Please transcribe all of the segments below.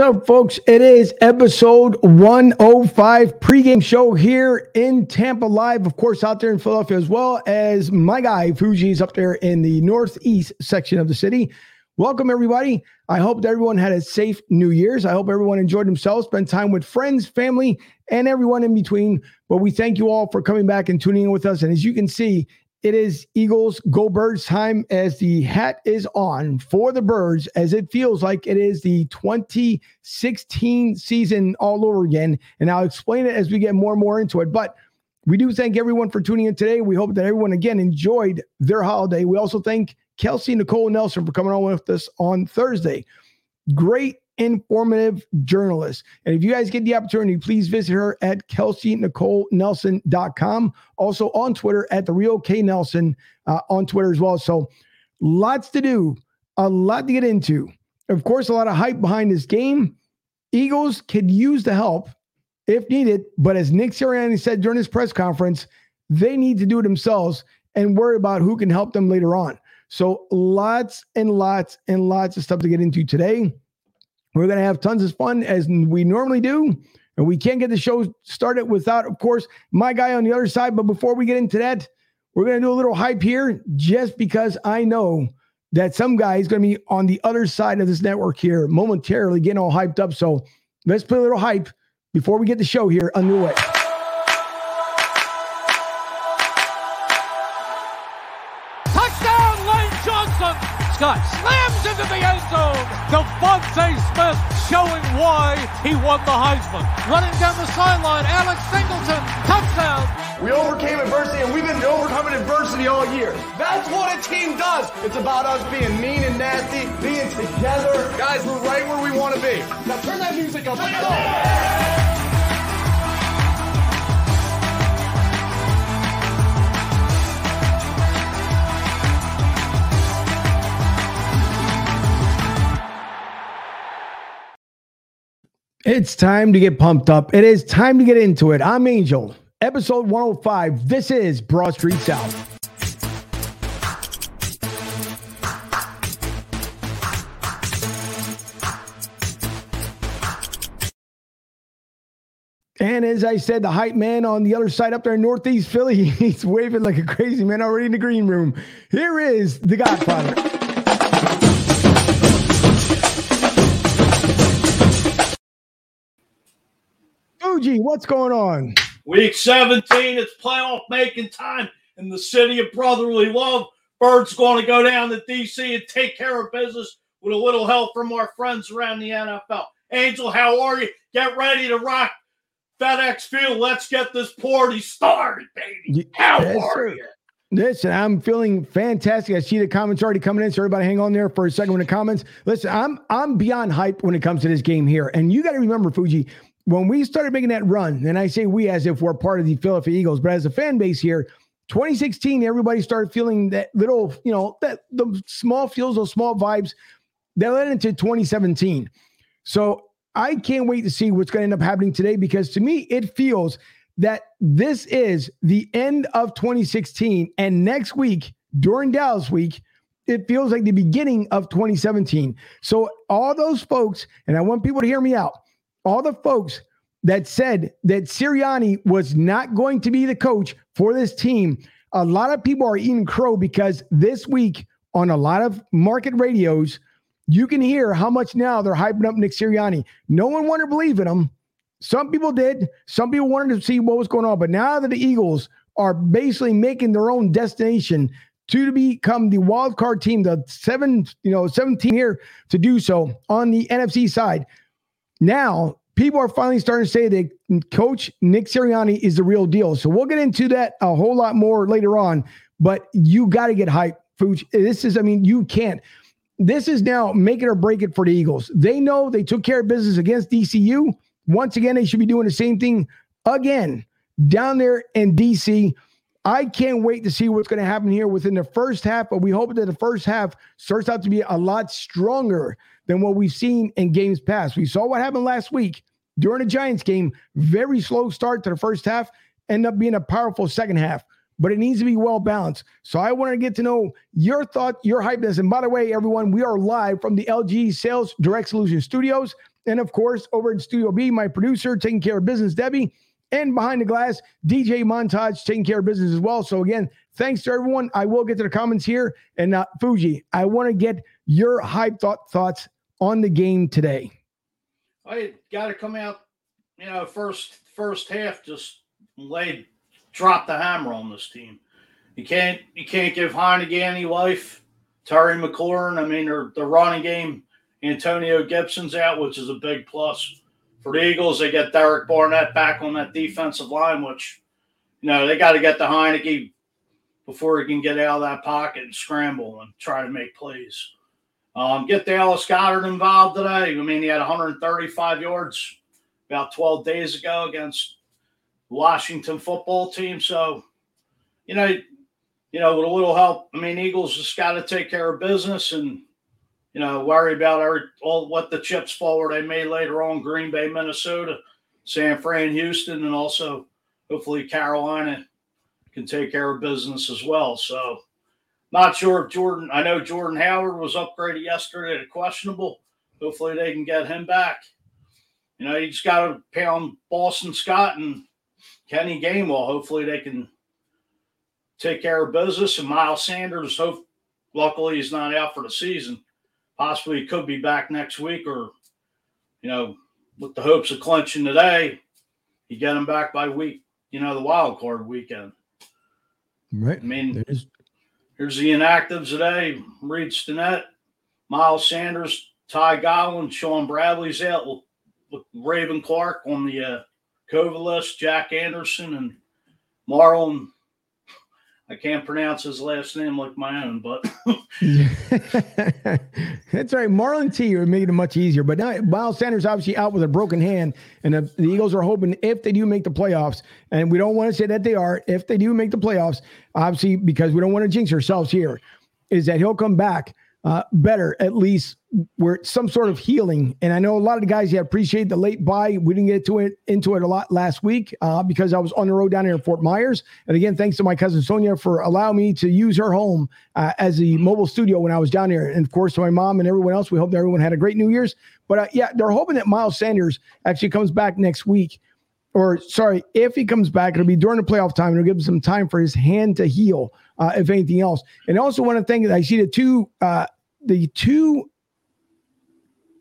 up, folks? It is episode 105 pregame show here in Tampa Live, of course, out there in Philadelphia, as well as my guy Fuji's up there in the northeast section of the city. Welcome, everybody. I hope that everyone had a safe New Year's. I hope everyone enjoyed themselves, spent time with friends, family, and everyone in between. But we thank you all for coming back and tuning in with us. And as you can see, it is Eagles Go Birds time as the hat is on for the Birds, as it feels like it is the 2016 season all over again. And I'll explain it as we get more and more into it. But we do thank everyone for tuning in today. We hope that everyone again enjoyed their holiday. We also thank Kelsey Nicole Nelson for coming on with us on Thursday. Great informative journalist. And if you guys get the opportunity, please visit her at kelseynicolenelson.com. Also on Twitter at the real K Nelson uh, on Twitter as well. So lots to do, a lot to get into. Of course, a lot of hype behind this game. Eagles could use the help if needed, but as Nick Sirianni said during his press conference, they need to do it themselves and worry about who can help them later on. So lots and lots and lots of stuff to get into today. We're going to have tons of fun as we normally do. And we can't get the show started without, of course, my guy on the other side. But before we get into that, we're going to do a little hype here just because I know that some guy is going to be on the other side of this network here momentarily getting all hyped up. So let's put a little hype before we get the show here underway. Touchdown, Lane Johnson. Scott slams into the end zone. DeVonta Smith showing why he won the Heisman. Running down the sideline, Alex Singleton. Touchdown. We overcame adversity and we've been overcoming adversity all year. That's what a team does. It's about us being mean and nasty, being together. Guys, we're right where we want to be. Now turn that music up. Let's go. It's time to get pumped up. It is time to get into it. I'm Angel, episode 105. This is Broad Street South. And as I said, the hype man on the other side up there in Northeast Philly, he's waving like a crazy man already in the green room. Here is the Godfather. Fuji, what's going on? Week 17, it's playoff making time in the city of brotherly love. Birds going to go down to DC and take care of business with a little help from our friends around the NFL. Angel, how are you? Get ready to rock FedEx Field. Let's get this party started, baby. How Yes, are sir. you? Listen, I'm feeling fantastic. I see the comments already coming in, so everybody hang on there for a second with the comments. Listen, I'm I'm beyond hype when it comes to this game here. And you got to remember, Fuji, when we started making that run, and I say we as if we're part of the Philadelphia Eagles, but as a fan base here, 2016, everybody started feeling that little, you know, that the small feels, those small vibes that led into 2017. So I can't wait to see what's going to end up happening today because to me, it feels that this is the end of 2016. And next week, during Dallas week, it feels like the beginning of 2017. So, all those folks, and I want people to hear me out, all the folks that said that Sirianni was not going to be the coach for this team, a lot of people are eating crow because this week on a lot of market radios, you can hear how much now they're hyping up Nick Sirianni. No one wanted to believe in him. Some people did. Some people wanted to see what was going on. But now that the Eagles are basically making their own destination to become the wild card team, the seven, you know, 17 here to do so on the NFC side. Now, people are finally starting to say that Coach Nick Sirianni is the real deal. So we'll get into that a whole lot more later on. But you got to get hype, Fuji. This is, I mean, you can't. This is now make it or break it for the Eagles. They know they took care of business against DCU. Once again, they should be doing the same thing again down there in DC. I can't wait to see what's going to happen here within the first half, but we hope that the first half starts out to be a lot stronger than what we've seen in games past. We saw what happened last week during the Giants game. Very slow start to the first half, end up being a powerful second half, but it needs to be well balanced. So I want to get to know your thought, your hypeness. And by the way, everyone, we are live from the LG Sales Direct Solution Studios. And of course, over in Studio B, my producer taking care of business, Debbie, and behind the glass, DJ Montage taking care of business as well. So again, thanks to everyone. I will get to the comments here. And uh, Fuji, I want to get your hype thought thoughts on the game today? I got to come out, you know, first first half just laid drop the hammer on this team. You can't you can't give Heinicke any life. Terry McLaurin, I mean, the running game. Antonio Gibson's out, which is a big plus for the Eagles. They get Derek Barnett back on that defensive line, which you know they got to get the Heinicke before he can get out of that pocket and scramble and try to make plays. Um, get Dallas Goedert involved today. I mean, he had 135 yards about 12 days ago against Washington football team. So, you know, you know, with a little help, I mean, Eagles just got to take care of business and, you know, worry about all what the chips forward they may later on Green Bay, Minnesota, San Fran, Houston, and also hopefully Carolina can take care of business as well. So, not sure if Jordan, I know Jordan Howard was upgraded yesterday to questionable. Hopefully they can get him back. You know, you just got to pound Boston Scott and Kenny Gainwell. Hopefully they can take care of business. And Miles Sanders, hope, luckily he's not out for the season. Possibly he could be back next week or, you know, with the hopes of clinching today, you get him back by week, you know, the wild card weekend. Right. I mean, Here's the inactives today Reid Sinnett, Miles Sanders, Ty Godwin, Shaun Bradley's out with, with Raven Clark on the uh, COVID list, Jack Anderson, and Marlon I can't pronounce his last name like my own, but that's right. Marlon T would make it much easier. But now Miles Sanders obviously out with a broken hand, and the, the, Eagles are hoping if they do make the playoffs, and we don't want to say that they are, if they do make the playoffs, obviously because we don't want to jinx ourselves here, is that he'll come back uh, better, at least where some sort of healing. And I know a lot of the guys yeah appreciate the late bye. We didn't get to it into it a lot last week uh, because I was on the road down here in Fort Myers. And again, thanks to my cousin Sonia for allowing me to use her home uh, as a mobile studio when I was down here. And of course, to my mom and everyone else, we hope everyone had a great New Year's. But uh, yeah, they're hoping that Miles Sanders actually comes back next week. Or sorry, if he comes back, it'll be during the playoff time. It'll give him some time for his hand to heal uh, if anything else. And I also want to thank I see the two uh, the two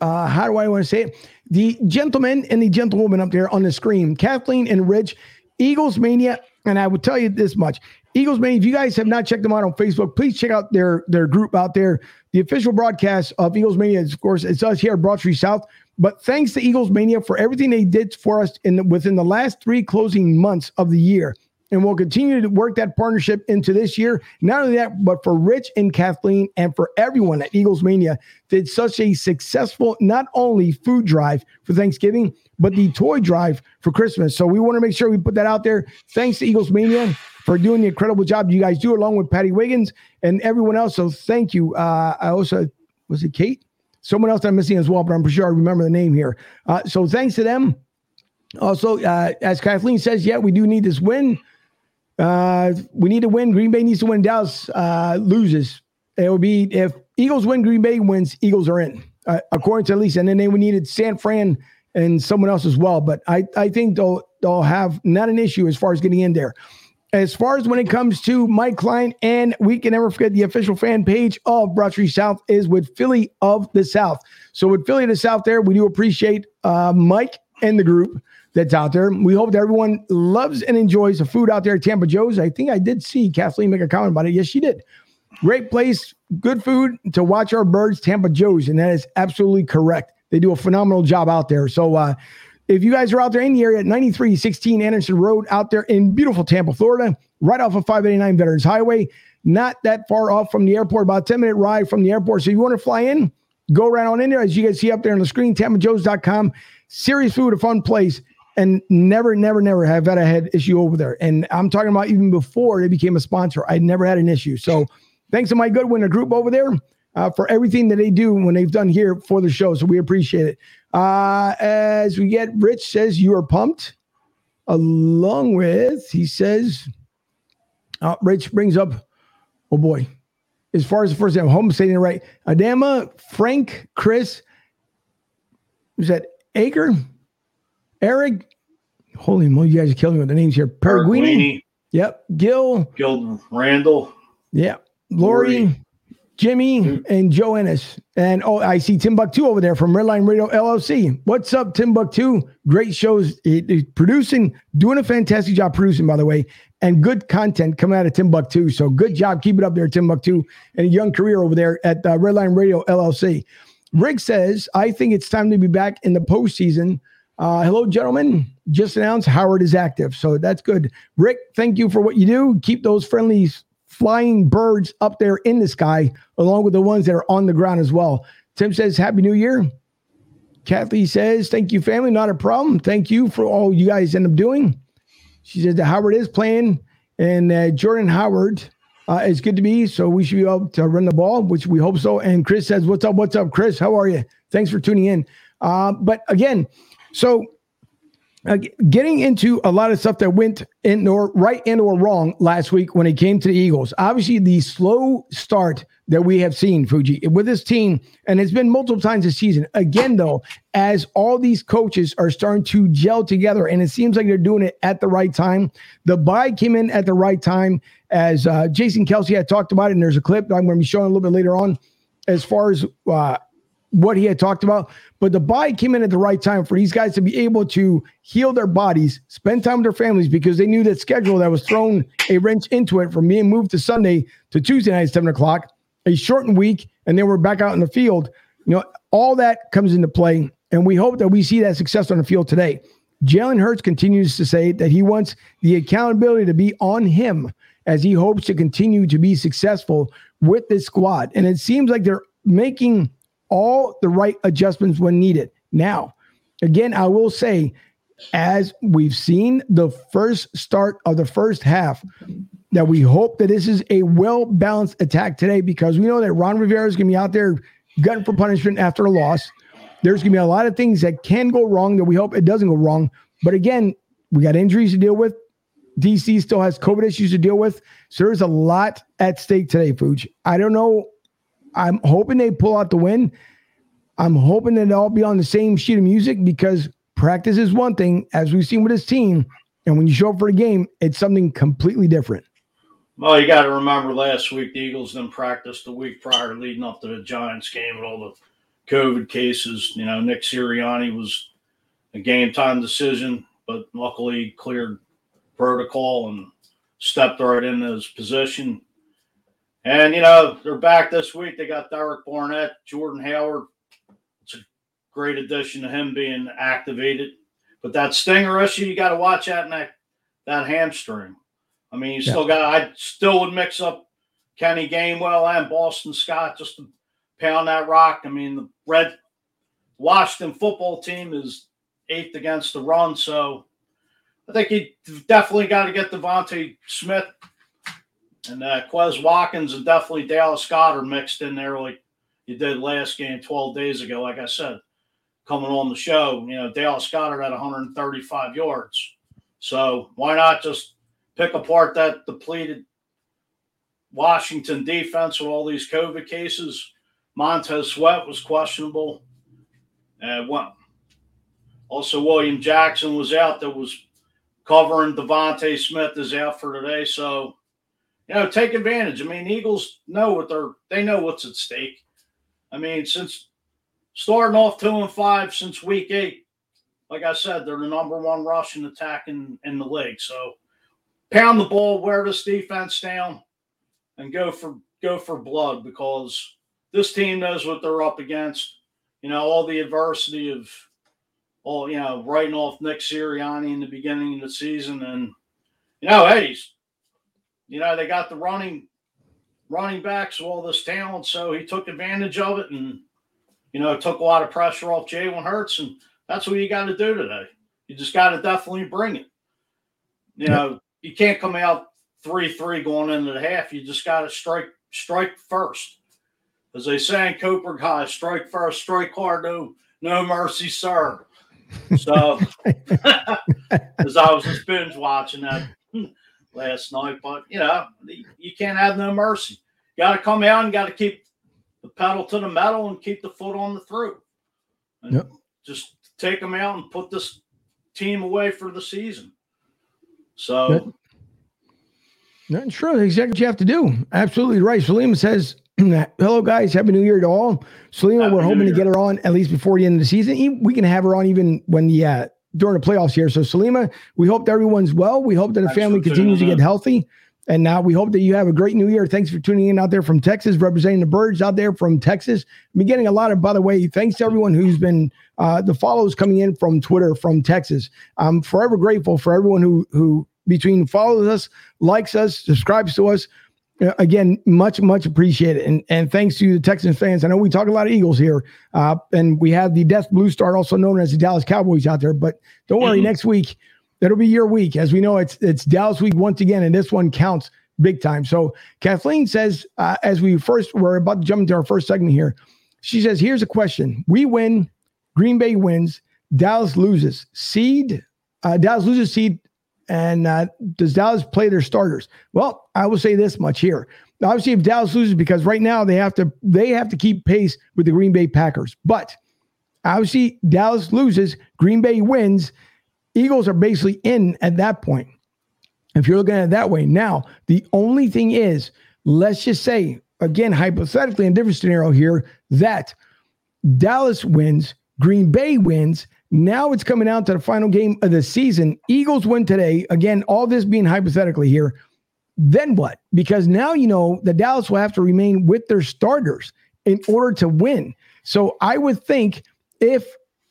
uh, how do I want to say it? The gentleman and the gentlewoman up there on the screen, Kathleen and Rich, Eagles Mania. And I will tell you this much Eagles Mania, if you guys have not checked them out on Facebook, please check out their, their group out there. The official broadcast of Eagles Mania, is, of course, it's us here at Broad Street South. But thanks to Eagles Mania for everything they did for us in the, within the last three closing months of the year and we'll continue to work that partnership into this year. Not only that, but for Rich and Kathleen and for everyone at Eagles Mania did such a successful not only food drive for Thanksgiving, but the toy drive for Christmas. So we want to make sure we put that out there. Thanks to Eagles Mania for doing the incredible job you guys do, along with Patty Wiggins and everyone else. So thank you. Uh, I also was it Kate? Someone else I'm missing as well, but I'm pretty sure I remember the name here. Uh, so thanks to them. Also, uh, as Kathleen says, yeah, we do need this win. Uh, we need to win. Green Bay needs to win. Dallas uh, loses. It would be if Eagles win, Green Bay wins. Eagles are in, uh, according to least. And then they we needed San Fran and someone else as well. But I I think they'll they'll have not an issue as far as getting in there. As far as when it comes to Mike Klein, and we can never forget the official fan page of Broad South is with Philly of the South. So with Philly of the South, there we do appreciate uh, Mike and the group that's out there. We hope that everyone loves and enjoys the food out there at Tampa Joe's. I think I did see Kathleen make a comment about it. Yes, she did. Great place, good food to watch our birds, Tampa Joe's. And that is absolutely correct. They do a phenomenal job out there. So, uh, if you guys are out there in the area at 9316 Anderson Road out there in beautiful Tampa, Florida, right off of 589 Veterans Highway, not that far off from the airport, about 10 minute ride from the airport. So, you want to fly in, go right on in there. As you guys see up there on the screen, tampajoes.com. Serious food, a fun place and never, never, never have had a head issue over there. And I'm talking about even before they became a sponsor, I never had an issue. So thanks to my Goodwin group over there uh, for everything that they do when they've done here for the show. So we appreciate it. Uh, as we get, Rich says you are pumped. Along with, he says, uh, Rich brings up, oh boy, as far as the first name, home saying it right. Adama, Frank, Chris, is that Aker, Eric? Holy moly, you guys are killing me with the names here. Perguini. Yep. Gil. Gil Randall. Yeah. Lori. Lori. Jimmy mm-hmm. and Joe Ennis. And oh, I see tim Timbuktu over there from Redline Radio LLC. What's up, tim Timbuktu? Great shows. He's producing, doing a fantastic job producing, by the way, and good content coming out of tim Timbuktu. So good job. Keep it up there, tim Timbuktu, and a young career over there at uh, Redline Radio LLC. Rick says, I think it's time to be back in the postseason. Uh, hello, gentlemen. Just announced Howard is active. So that's good. Rick, thank you for what you do. Keep those friendly flying birds up there in the sky, along with the ones that are on the ground as well. Tim says, Happy New Year. Kathy says, Thank you, family. Not a problem. Thank you for all you guys end up doing. She says that Howard is playing, and uh, Jordan Howard uh, is good to be. So we should be able to run the ball, which we hope so. And Chris says, What's up? What's up, Chris? How are you? Thanks for tuning in. Uh, but again, so uh, getting into a lot of stuff that went in or right and or wrong last week when it came to the Eagles. Obviously, the slow start that we have seen, Fuji, with this team, and it's been multiple times this season. Again, though, as all these coaches are starting to gel together, and it seems like they're doing it at the right time. The bye came in at the right time, as uh, Jason Kelce had talked about it, and there's a clip I'm going to be showing a little bit later on, as far as uh, what he had talked about. But the bye came in at the right time for these guys to be able to heal their bodies, spend time with their families because they knew that schedule that was thrown a wrench into it from being moved to Sunday to Tuesday night at seven o'clock, a shortened week, and then we're back out in the field. You know, all that comes into play. And we hope that we see that success on the field today. Jalen Hurts continues to say that he wants the accountability to be on him as he hopes to continue to be successful with this squad. And it seems like they're making all the right adjustments when needed. Now, again, I will say, as we've seen the first start of the first half, that we hope that this is a well balanced attack today because we know that Ron Rivera is going to be out there gunning for punishment after a loss. There's going to be a lot of things that can go wrong that we hope it doesn't go wrong. But again, we got injuries to deal with. DC still has COVID issues to deal with. So there's a lot at stake today, Fuji. I don't know I'm hoping they pull out the win. I'm hoping that they'll all be on the same sheet of music because practice is one thing, as we've seen with this team. And when you show up for a game, it's something completely different. Well, you got to remember last week the Eagles didn't practice the week prior leading up to the Giants game with all the COVID cases. You know, Nick Sirianni was a game time decision, but luckily cleared protocol and stepped right in his position. And, you know, they're back this week. They got Derek Barnett, Jordan Howard. It's a great addition to him being activated. But that stinger issue, you got to watch out in that, that hamstring. I mean, you still got, I still would mix up Kenny Gainwell and Boston Scott just to pound that rock. I mean, the Red Washington football team is eighth against the run. So I think you definitely got to get DeVonta Smith and uh, Quez Watkins and definitely Dallas Goedert mixed in there like you did last game 12 days ago. Like I said, coming on the show, you know, Dallas Goedert at 135 yards. So why not just pick apart that depleted Washington defense with all these COVID cases? Montez Sweat was questionable. Uh, what? Also, William Jackson was out. That was covering DeVonta Smith is out for today. So you know, take advantage. I mean, Eagles know what they're they know what's at stake. I mean, since starting off two and five since week eight, like I said, they're the number one rushing attack in, in the league. So pound the ball, wear this defense down, and go for go for blood because this team knows what they're up against. You know, all the adversity of all, you know, writing off Nick Sirianni in the beginning of the season. And, you know, hey, you know, they got the running running backs, all this talent, so he took advantage of it and you know took a lot of pressure off Jalen Hurts, and that's what you got to do today. You just got to definitely bring it. You know, you can't come out three three going into the half. You just got to strike strike first, as they say in Cobra Kai: strike first, strike hard, no no mercy, sir. So, as I was just binge watching that last night, but you know, you can't have no mercy. Got to come out and got to keep the pedal to the metal and keep the foot on the throat. And yep. Just take them out and put this team away for the season. So. Sure. That's exactly what you have to do. Absolutely right. Salima says, Hello, guys. Happy New Year to all. Salima, Happy we're hoping to get her on at least before the end of the season. We can have her on even when the uh, during the playoffs here. So, Salima, we hope that everyone's well. We hope that the family continues to get healthy. And now we hope that you have a great new year. Thanks for tuning in out there from Texas, representing the birds out there from Texas. I'm getting a lot of, by the way, thanks to everyone who's been uh, the follows coming in from Twitter from Texas. I'm forever grateful for everyone who who between follows us, likes us, subscribes to us. Uh, again, much, much appreciated. And, and thanks to the Texans fans. I know we talk a lot of Eagles here, uh, and we have the Death Blue Star, also known as the Dallas Cowboys, out there. But don't worry, mm-hmm. next week it'll be your week. As we know, it's it's Dallas week once again, and this one counts big time. So Kathleen says, uh, as we first we're about to jump into our first segment here, she says, "Here's a question: We win, Green Bay wins, Dallas loses. Seed, uh, Dallas loses seed, and uh, does Dallas play their starters? Well, I will say this much here." Obviously, if Dallas loses, because right now they have to they have to keep pace with the Green Bay Packers. But obviously, Dallas loses, Green Bay wins Eagles are basically in at that point. If you're looking at it that way. Now, the only thing is, let's just say, again, hypothetically, in different scenario here, that Dallas wins, Green Bay wins. Now it's coming out to the final game of the season. Eagles win today. Again, all this being hypothetically here. Then what? Because now you know the Dallas will have to remain with their starters in order to win. So I would think if,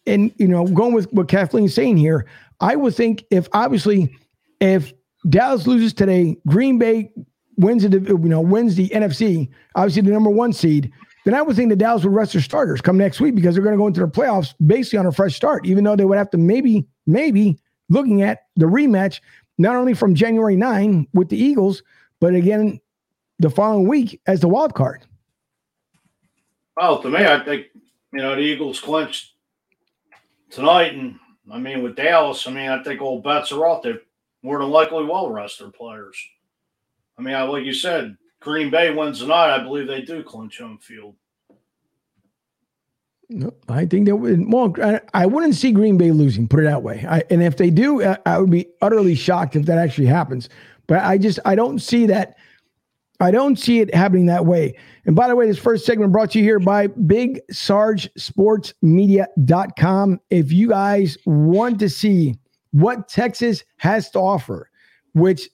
and you know, going with what Kathleen's saying here, I would think if obviously if Dallas loses today, Green Bay wins the you know wins the NFC, obviously the number one seed, then I would think the Dallas would rest their starters come next week because they're going to go into the playoffs basically on a fresh start, even though they would have to maybe maybe looking at the rematch not only from January 9 with the Eagles, but again the following week as the wild card. Well, to me, I think you know the Eagles clinched tonight, and I mean, with Dallas, I mean, I think all bets are off. They more than likely will rest their players. I mean, like you said, Green Bay wins tonight. I believe they do clinch home field. No, I think that would. Well, I, wouldn't see Green Bay losing. Put it that way. I, and if they do, I, I would be utterly shocked if that actually happens. But I just I don't see that I don't see it happening that way. And by the way, this first segment brought to you here by Big Sarge Sports Media.com. If you guys want to see what Texas has to offer, which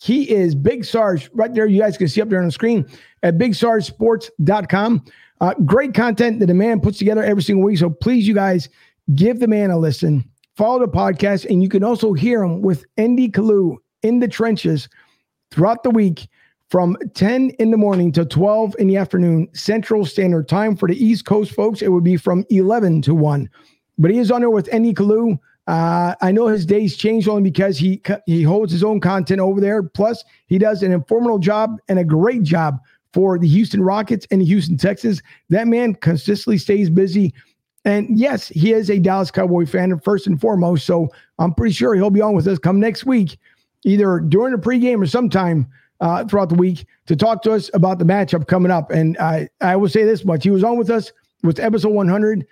he is Big Sarge right there. You guys can see up there on the screen at bigsargesports.com. Uh, great content that the man puts together every single week. So please, you guys, give the man a listen. Follow the podcast, and you can also hear him with Andy Kalu in the trenches throughout the week from 10 in the morning to 12 in the afternoon Central Standard Time. For the East Coast folks, it would be from 11 to 1. But he is on there with Andy Kalu. Uh, I know his days change only because he he holds his own content over there. Plus, he does an informative job and a great job for the Houston Rockets and Houston Texans. That man consistently stays busy. And yes, he is a Dallas Cowboy fan first and foremost. So I'm pretty sure he'll be on with us come next week, either during the pregame or sometime uh, throughout the week to talk to us about the matchup coming up. And I, I will say this much: he was on with us with episode 100,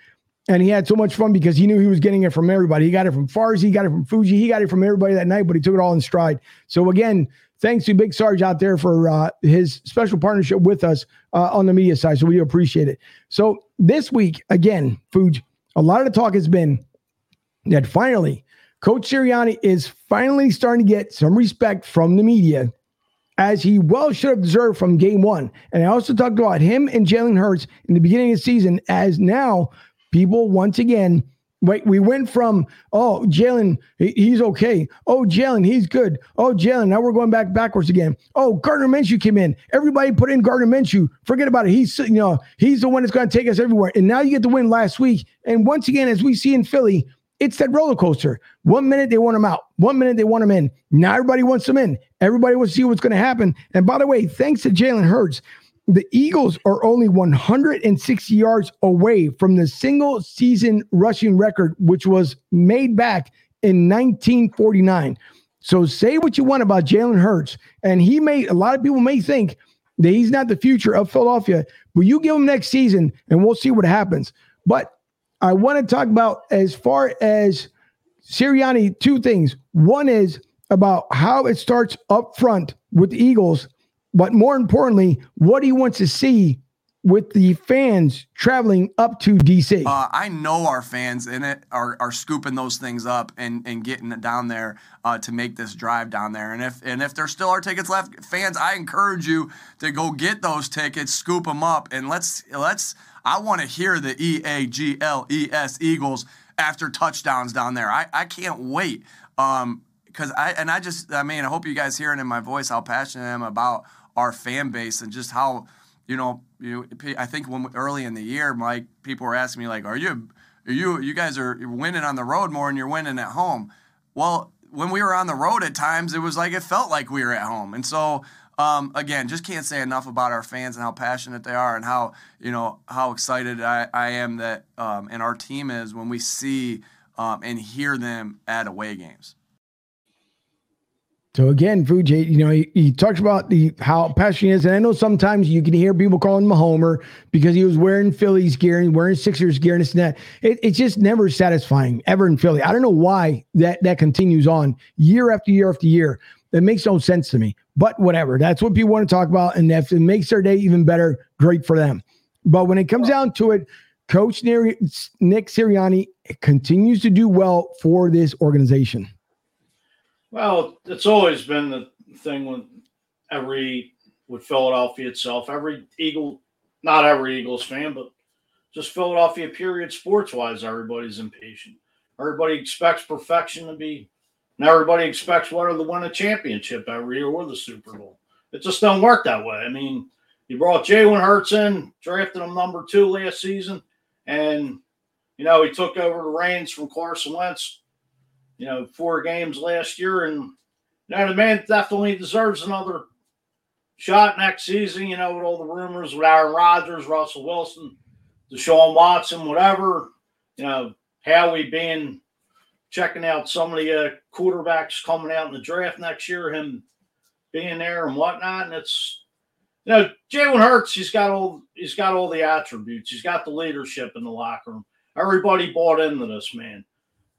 and he had so much fun because he knew he was getting it from everybody. He got it from Farzi, he got it from Fuji, he got it from everybody that night, but he took it all in stride. So again, thanks to Big Sarge out there for uh, his special partnership with us uh, on the media side. So we appreciate it. So this week, again, Fuji, a lot of the talk has been that finally. Coach Sirianni is finally starting to get some respect from the media as he well should have deserved from game one. And I also talked about him and Jalen Hurts in the beginning of the season as now people once again. Wait, we went from oh Jalen, he's okay. Oh Jalen, he's good. Oh Jalen, now we're going back backwards again. Oh Gardner Minshew came in. Everybody put in Gardner Minshew. Forget about it. He's you know he's the one that's going to take us everywhere. And now you get the win last week. And once again, as we see in Philly, it's that roller coaster. One minute they want him out, one minute they want him in. Now everybody wants him in. Everybody wants to see what's going to happen. And by the way, thanks to Jalen Hurts, the Eagles are only 160 yards away from the single season rushing record, which was made back in 1949. So say what you want about Jalen Hurts, and he may a lot of people may think that he's not the future of Philadelphia, but you give him next season and we'll see what happens. But I want to talk about as far as Sirianni, two things. One is about how it starts up front with the Eagles, but more importantly, what he wants to see with the fans traveling up to DC? Uh, I know our fans in it are, are scooping those things up and, and getting it down there uh, to make this drive down there. And if and if there still are tickets left, fans, I encourage you to go get those tickets, scoop them up, and let's let's. I want to hear the E A G L E S Eagles after touchdowns down there. I, I can't wait. Um, because I and I just I mean I hope you guys hearing in my voice how passionate I am about our fan base and just how you know, you I think when early in the year, Mike, people were asking me like, "Are you, are you, you guys are winning on the road more than you're winning at home?" Well, when we were on the road at times, it was like it felt like we were at home, and so um, again, just can't say enough about our fans and how passionate they are, and how you know how excited I, I am that um, and our team is when we see um, and hear them at away games. So again, Fuji, you know, he, he, talks about the how passionate he is, and I know sometimes you can hear people calling him a homer because he was wearing Phillies gear and wearing Sixers gear and this and that. It, it's just never satisfying ever in Philly. I don't know why that that continues on year after year after year. That makes no sense to me. But whatever, that's what people want to talk about, and if it makes their day even better, great for them. But when it comes down to it, Coach Nick Sirianni continues to do well for this organization. Well, it's always been the thing with every with Philadelphia itself. Every Eagle, not every Eagles fan, but just Philadelphia period sports wise, everybody's impatient. Everybody expects perfection to be and everybody expects what to win a championship every year or the Super Bowl. It just don't work that way. I mean, you brought Jalen Hurts in, drafted him number two last season, and you know, he took over the reins from Carson Wentz you know, four games last year. And, you know, the man definitely deserves another shot next season, you know, with all the rumors with Aaron Rodgers, Russell Wilson, Deshaun Watson, whatever, you know, Howie been checking out some of the uh, quarterbacks coming out in the draft next year, him being there and whatnot. And it's, you know, Jalen Hurts, he's got all he's got all the attributes. He's got the leadership in the locker room. Everybody bought into this man.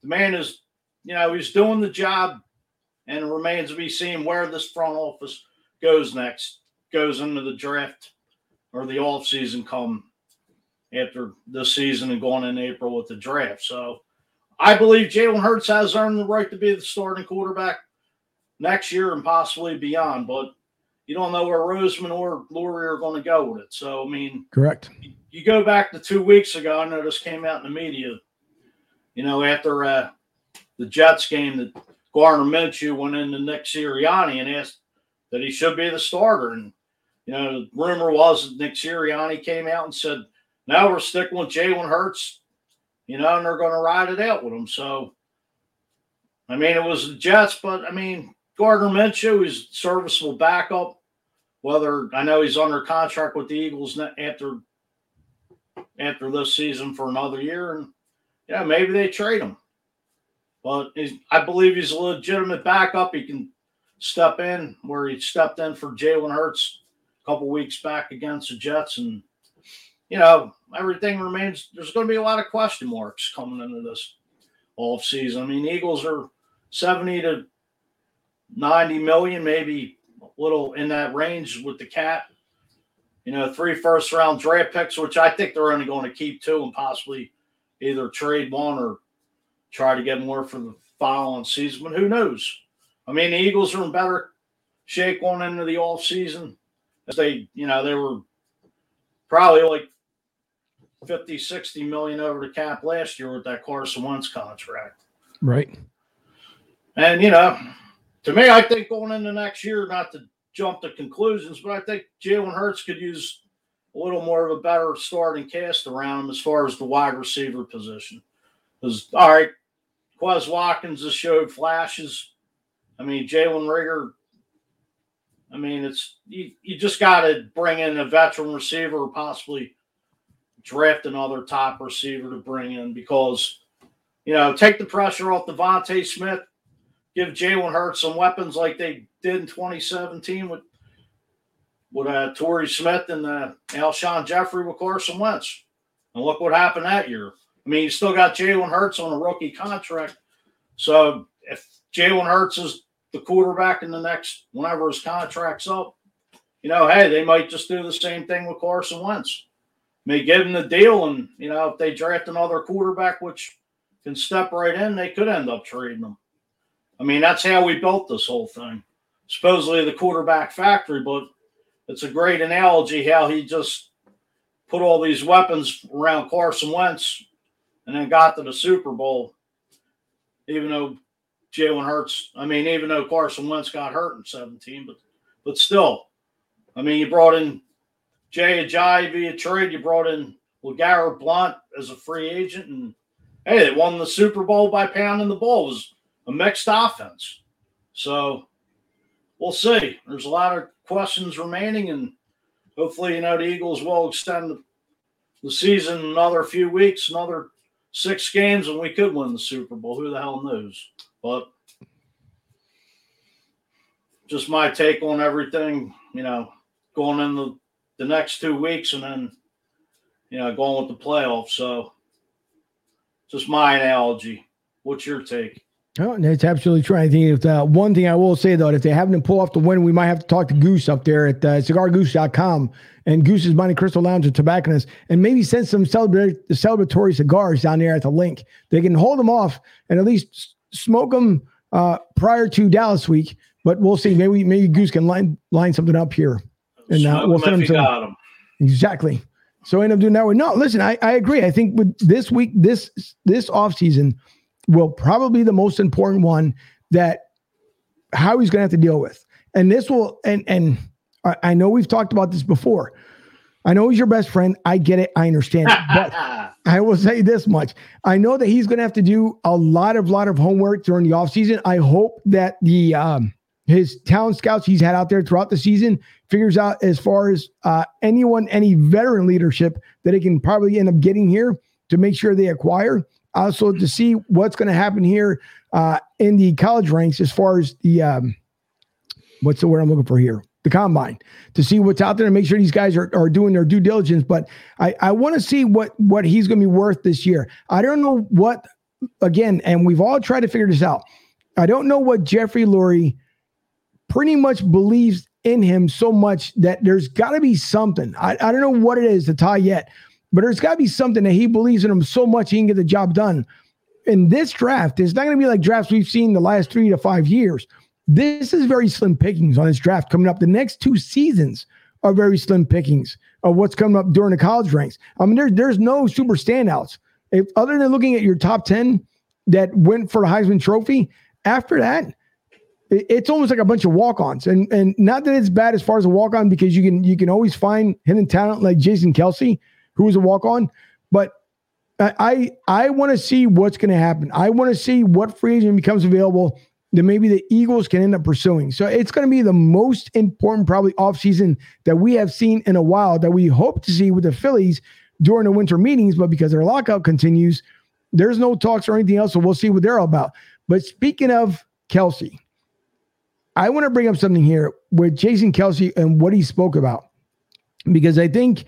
The man is you know, he's doing the job, and it remains to be seen where this front office goes next, goes into the draft or the off season come after this season and going in April with the draft. So I believe Jalen Hurts has earned the right to be the starting quarterback next year and possibly beyond. But you don't know where Roseman or Lurie are going to go with it. So I mean, correct. You go back to two weeks ago. I know this came out in the media. You know, after uh, the Jets game that Gardner Minshew went into Nick Sirianni and asked that he should be the starter. And, you know, the rumor was that Nick Sirianni came out and said, now we're sticking with Jalen Hurts, you know, and they're going to ride it out with him. So, I mean, it was the Jets, but I mean, Gardner Minshew is serviceable backup. Whether I know he's under contract with the Eagles after after this season for another year, and yeah, maybe they trade him. But I believe he's a legitimate backup. He can step in where he stepped in for Jalen Hurts a couple weeks back against the Jets. And, you know, everything remains, there's going to be a lot of question marks coming into this off season. I mean, Eagles are 70 to 90 million, maybe a little in that range with the cap. You know, three first round draft picks, which I think they're only going to keep two and possibly either trade one or try to get more for the following season. But who knows? I mean, the Eagles are in better shape going into the off season as they, you know, they were probably like 50, 60 million over the cap last year with that Carson Wentz contract. Right. And, you know, to me, I think going into next year, not to jump to conclusions, but I think Jalen Hurts could use a little more of a better starting cast around him as far as the wide receiver position. Because, all right, Quez Watkins has showed flashes. I mean, Jalen Reagor. I mean, it's you, you just got to bring in a veteran receiver or possibly draft another top receiver to bring in because, you know, take the pressure off DeVonta Smith, give Jalen Hurts some weapons like they did in 2017 with with uh, Torrey Smith and uh, Alshon Jeffery with Carson Wentz. And look what happened that year. I mean, you still got Jalen Hurts on a rookie contract. So if Jalen Hurts is the quarterback in the next, whenever his contract's up, you know, hey, they might just do the same thing with Carson Wentz. May give him the deal, and you know, if they draft another quarterback which can step right in, they could end up trading them. I mean, that's how we built this whole thing. Supposedly the quarterback factory, but it's a great analogy how he just put all these weapons around Carson Wentz and then got to the Super Bowl, even though Jalen Hurts, I mean, even though Carson Wentz got hurt in 17, but but still, I mean, you brought in Jay Ajayi via trade, you brought in LeGarrette Blunt as a free agent, and hey, they won the Super Bowl by pounding the ball. It was a mixed offense. So we'll see. There's a lot of questions remaining, and hopefully, you know, the Eagles will extend the, the season another few weeks, another six games, and we could win the Super Bowl. Who the hell knows? But just my take on everything, you know, going in the, the next two weeks and then, you know, going with the playoffs. So just my analogy. What's your take? Oh, that's absolutely true. I think if uh, one thing I will say though, if they happen to pull off the win, we might have to talk to Goose up there at uh, cigargoose.com and Goose's Monte Crystal Lounge and Tobacconist and maybe send some celebratory, celebratory cigars down there at the link. They can hold them off and at least smoke them uh, prior to Dallas week. But we'll see. Maybe maybe Goose can line line something up here, and uh, we'll send them to them. exactly. So end up doing that way. No, listen, I, I agree. I think with this week, this this off season will probably be the most important one that Howie's going to have to deal with. And this will, and and I know we've talked about this before. I know he's your best friend. I get it. I understand it. But I will say this much. I know that he's going to have to do a lot of lot of homework during the offseason. I hope that the um his talent scouts he's had out there throughout the season figures out as far as uh, anyone, any veteran leadership that he can probably end up getting here to make sure they acquire. Also to see what's going to happen here uh, in the college ranks as far as the um, what's the word I'm looking for here? the combine to see what's out there and make sure these guys are, are doing their due diligence. But I, I want to see what what he's going to be worth this year. I don't know what again, and we've all tried to figure this out. I don't know what Jeffrey Lurie pretty much believes in him so much that there's got to be something. I, I don't know what it is to tie yet, but there's got to be something that he believes in him so much he can get the job done. In this draft, it's not going to be like drafts we've seen the last three to five years this is very slim pickings on this draft coming up. The next two seasons are very slim pickings of what's coming up during the college ranks. I mean, there's there's no super standouts. If other than looking at your top 10 that went for the Heisman Trophy, after that, it's almost like a bunch of walk-ons. And and not that it's bad as far as a walk-on, because you can you can always find hidden talent like Jason Kelce, who was a walk-on. But I I want to see what's going to happen. I want to see what free agent becomes available that maybe the Eagles can end up pursuing. So it's going to be the most important, probably offseason that we have seen in a while that we hope to see with the Phillies during the winter meetings. But because their lockout continues, there's no talks or anything else. So we'll see what they're all about. But speaking of Kelce, I want to bring up something here with Jason Kelce and what he spoke about. Because I think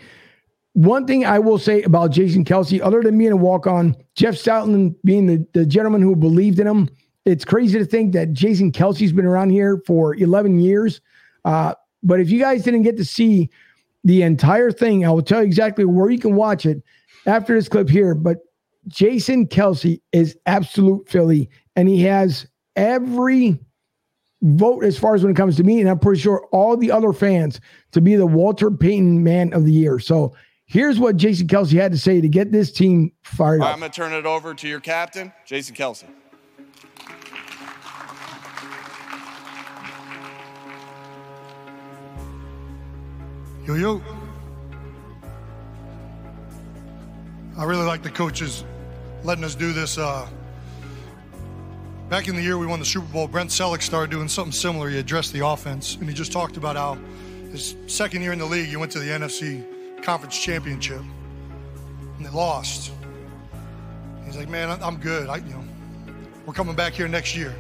one thing I will say about Jason Kelce, other than being a walk on, Jeff Stoutland being the, the gentleman who believed in him, it's crazy to think that Jason Kelce's been around here for 11 years. Uh, but if you guys didn't get to see the entire thing, I will tell you exactly where you can watch it after this clip here. But Jason Kelce is absolute Philly, and he has every vote as far as when it comes to me, and I'm pretty sure all the other fans to be the Walter Payton Man of the Year. So here's what Jason Kelce had to say to get this team fired up. I'm going to turn it over to your captain, Jason Kelce. Yo, yo. I really like the coaches letting us do this uh, Back in the year we won the Super Bowl, Brent Celek started doing something similar. He addressed the offense, and he just talked about how his second year in the league, he went to the NFC Conference Championship, and they lost. He's like, man, I'm good. I, you know, we're coming back here next year.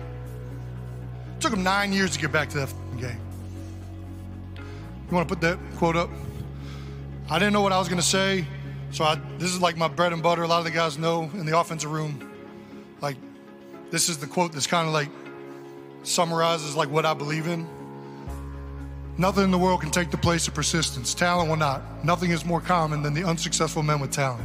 It took him nine years to get back to that game. You want to put that quote up? I didn't know what I was going to say, so I, this is like my bread and butter. A lot of the guys know in the offensive room. Like, this is the quote that's kind of like summarizes like what I believe in. Nothing in the world can take the place of persistence. Talent will not. Nothing is more common than the unsuccessful men with talent.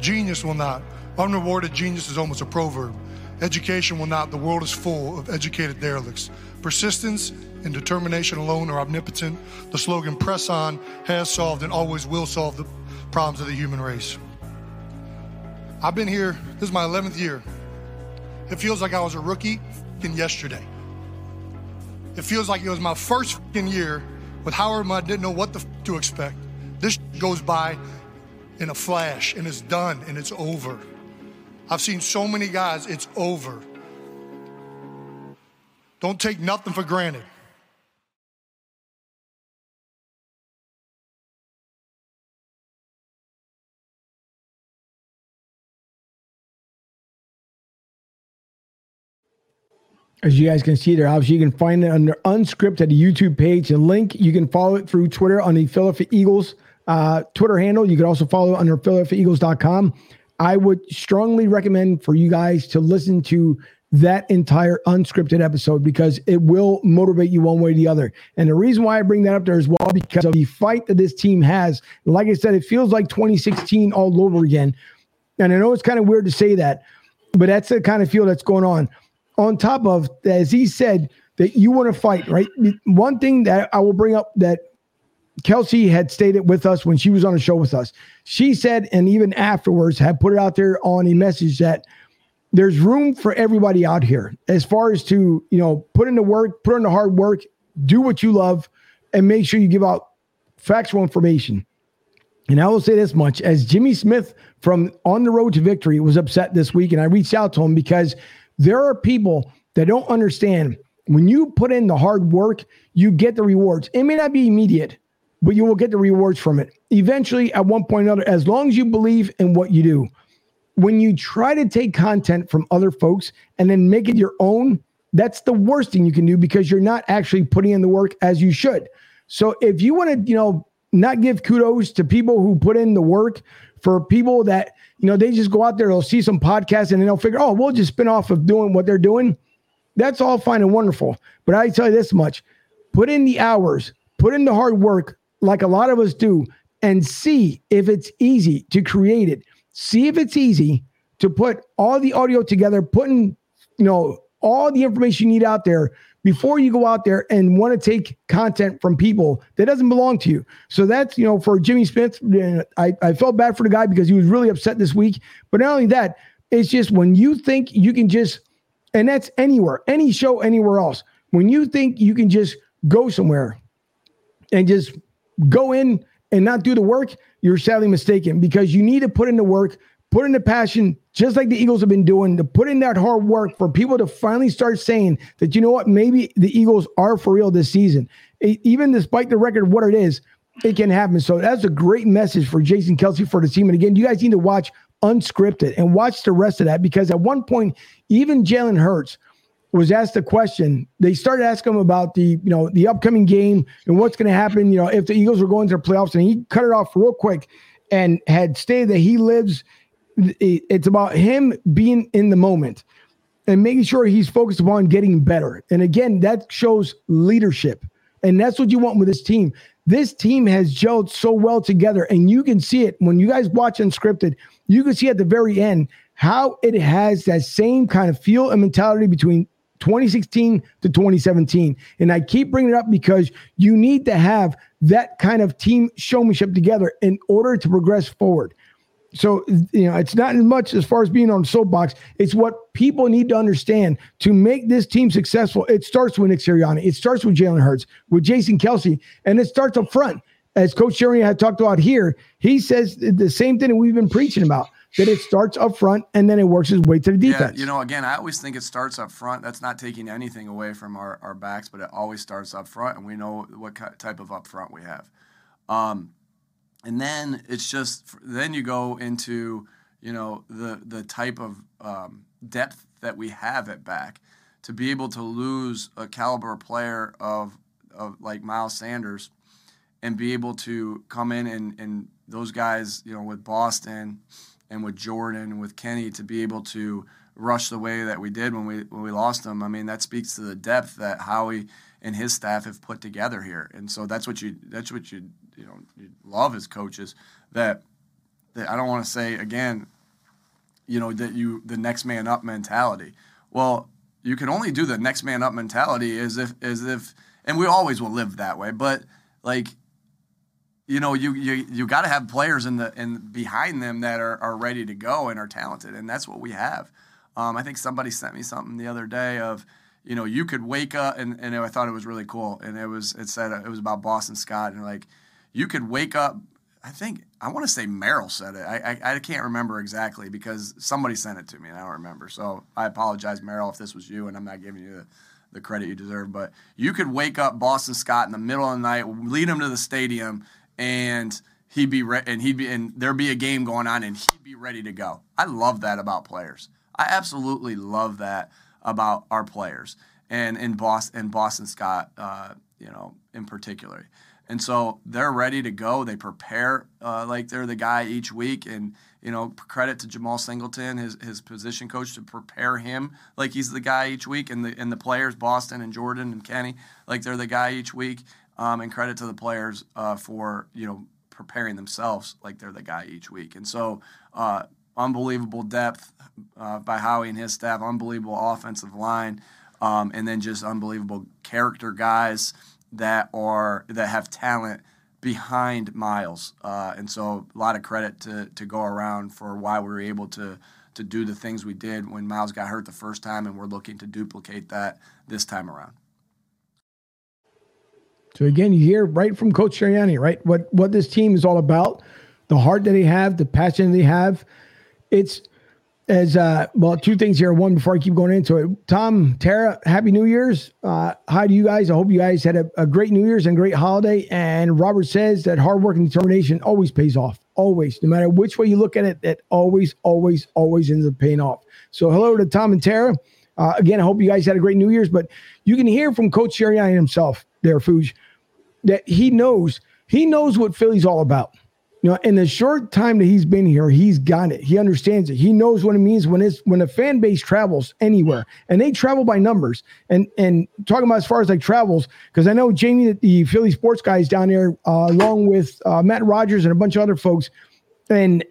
Genius will not. Unrewarded genius is almost a proverb. Education will not. The world is full of educated derelicts. Persistence and determination alone are omnipotent. The slogan press on has solved and always will solve the problems of the human race. I've been here, this is my 11th year. It feels like I was a rookie in yesterday. It feels like it was my first year with Howard I didn't know what the to expect. This goes by in a flash and it's done and it's over. I've seen so many guys, it's over. Don't take nothing for granted. As you guys can see there, obviously you can find it under unscripted YouTube page. The link you can follow it through Twitter on the Philadelphia Eagles uh, Twitter handle. You can also follow it under PhiladelphiaEagles.com. I would strongly recommend for you guys to listen to that entire unscripted episode because it will motivate you one way or the other. And the reason why I bring that up there as well because of the fight that this team has. Like I said, it feels like 2016 all over again. And I know it's kind of weird to say that, but that's the kind of feel that's going on. On top of, as he said, that you want to fight, right? One thing that I will bring up that Kelsey had stated with us when she was on the show with us. She said, and even afterwards, had put it out there on a message that there's room for everybody out here as far as to, you know, put in the work, put in the hard work, do what you love, and make sure you give out factual information. And I will say this much as Jimmy Smith from On the Road to Victory was upset this week, and I reached out to him because there are people that don't understand when you put in the hard work, you get the rewards. It may not be immediate, but you will get the rewards from it eventually at one point or another, as long as you believe in what you do. When you try to take content from other folks and then make it your own, that's the worst thing you can do because you're not actually putting in the work as you should. So if you want to, you know, not give kudos to people who put in the work for people that, you know, they just go out there, they'll see some podcasts and then they'll figure, oh, we'll just spin off of doing what they're doing. That's all fine and wonderful. But I tell you this much put in the hours, put in the hard work, like a lot of us do, and see if it's easy to create it. See if it's easy to put all the audio together, putting, you know, all the information you need out there before you go out there and want to take content from people that doesn't belong to you. So that's, you know, for Jimmy Smith, uh, I, I felt bad for the guy because he was really upset this week. But not only that, it's just when you think you can just, and that's anywhere, any show, anywhere else, when you think you can just go somewhere and just go in and not do the work, you're sadly mistaken because you need to put in the work, put in the passion, just like the Eagles have been doing, to put in that hard work for people to finally start saying that, you know what, maybe the Eagles are for real this season. It, even despite the record what it is, it can happen. So that's a great message for Jason Kelce for the team. And again, you guys need to watch unscripted and watch the rest of that because at one point, even Jalen Hurts was asked a question. They started asking him about the, you know, the upcoming game and what's going to happen, you know, if the Eagles were going to the playoffs. And he cut it off real quick and had stated that he lives, it's about him being in the moment and making sure he's focused upon getting better. And again, that shows leadership. And that's what you want with this team. This team has gelled so well together. And you can see it when you guys watch unscripted, you can see at the very end how it has that same kind of feel and mentality between 2016 to 2017. And I keep bringing it up because you need to have that kind of team showmanship together in order to progress forward. So, you know, it's not as much as far as being on the soapbox. It's what people need to understand to make this team successful. It starts with Nick Sirianni. It starts with Jalen Hurts, with Jason Kelce, and it starts up front. As Coach Sirianni had talked about here, he says the same thing that we've been preaching about. that it starts up front and then it works its way to the defense. Yeah, you know, again, I always think it starts up front. That's not taking anything away from our, our backs, but it always starts up front, and we know what type of up front we have. Um, and then it's just then you go into you know the the type of um, depth that we have at back to be able to lose a caliber player of of like Miles Sanders and be able to come in and, and those guys, you know, with Boston and with Jordan and with Kenny to be able to rush the way that we did when we when we lost them. I mean, that speaks to the depth that Howie and his staff have put together here. And so that's what you that's what you you know you love as coaches that, that I don't want to say again, you know, that you the next man up mentality. Well, you can only do the next man up mentality as if as if and we always will live that way, but like you know, you you you got to have players in the in behind them that are, are ready to go and are talented, and that's what we have. Um, I think somebody sent me something the other day of, you know, you could wake up and, and I thought it was really cool, and it was it said it was about Boston Scott and like, you could wake up. I think I want to say Merrill said it. I, I, I can't remember exactly because somebody sent it to me and I don't remember. So I apologize, Merrill, if this was you, and I'm not giving you the the credit you deserve. But you could wake up Boston Scott in the middle of the night, lead him to the stadium, and he'd be re- and he'd be and there'd be a game going on and he'd be ready to go. I love that about players. I absolutely love that about our players and in Boston and Boston Scott, uh, you know, in particular. And so they're ready to go. They prepare uh, like they're the guy each week. And, you know, credit to Jemal Singleton, his, his position coach, to prepare him like he's the guy each week. And the, and the players, Boston and Jordan and Kenny, like they're the guy each week. Um, and credit to the players uh, for you know preparing themselves like they're the guy each week. And so, uh, unbelievable depth uh, by Howie and his staff, unbelievable offensive line, um, and then just unbelievable character guys that are that have talent behind Miles. Uh, and so, a lot of credit to to go around for why we were able to to do the things we did when Miles got hurt the first time, and we're looking to duplicate that this time around. So again, you hear right from Coach Sirianni, right? What what this team is all about, the heart that they have, the passion they have. It's as uh well, two things here. One before I keep going into it. Tom, Tara, happy New Year's. Uh hi to you guys. I hope you guys had a, a great New Year's and great holiday. And Robert says that hard work and determination always pays off. Always. No matter which way you look at it, that always, always, always ends up paying off. So hello to Tom and Tara. Uh, again, I hope you guys had a great New Year's, but you can hear from Coach Sirianni himself there, Fuge that he knows he knows what Philly's all about. Know, in the short time that he's been here, he's got it. He understands it. He knows what it means when it's when a fan base travels anywhere, and they travel by numbers. And and talking about as far as like travels, because I know Jamie, the Philly sports guy, is down there uh, along with uh, Matt Rogers and a bunch of other folks. And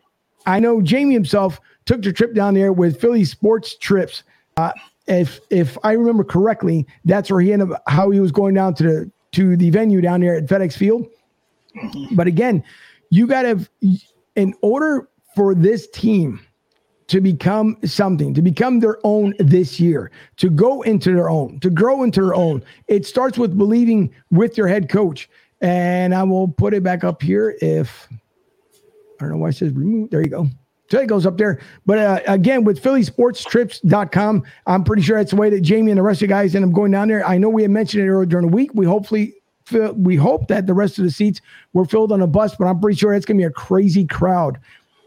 I know Jamie himself took the trip down there with Philly sports trips. Uh, if if I remember correctly, that's where he ended up how he was going down to the to the venue down there at FedEx Field. But again, you got to, in order for this team to become something, to become their own this year, to go into their own, to grow into their own, it starts with believing with your head coach. And I will put it back up here if I don't know why it says remove. There you go. So it goes up there. But uh, again, with PhillySportsTrips.com, I'm pretty sure that's the way that Jamie and the rest of the guys end up going down there. I know we had mentioned it earlier during the week. We hopefully we hope that the rest of the seats were filled on a bus, but I'm pretty sure it's going to be a crazy crowd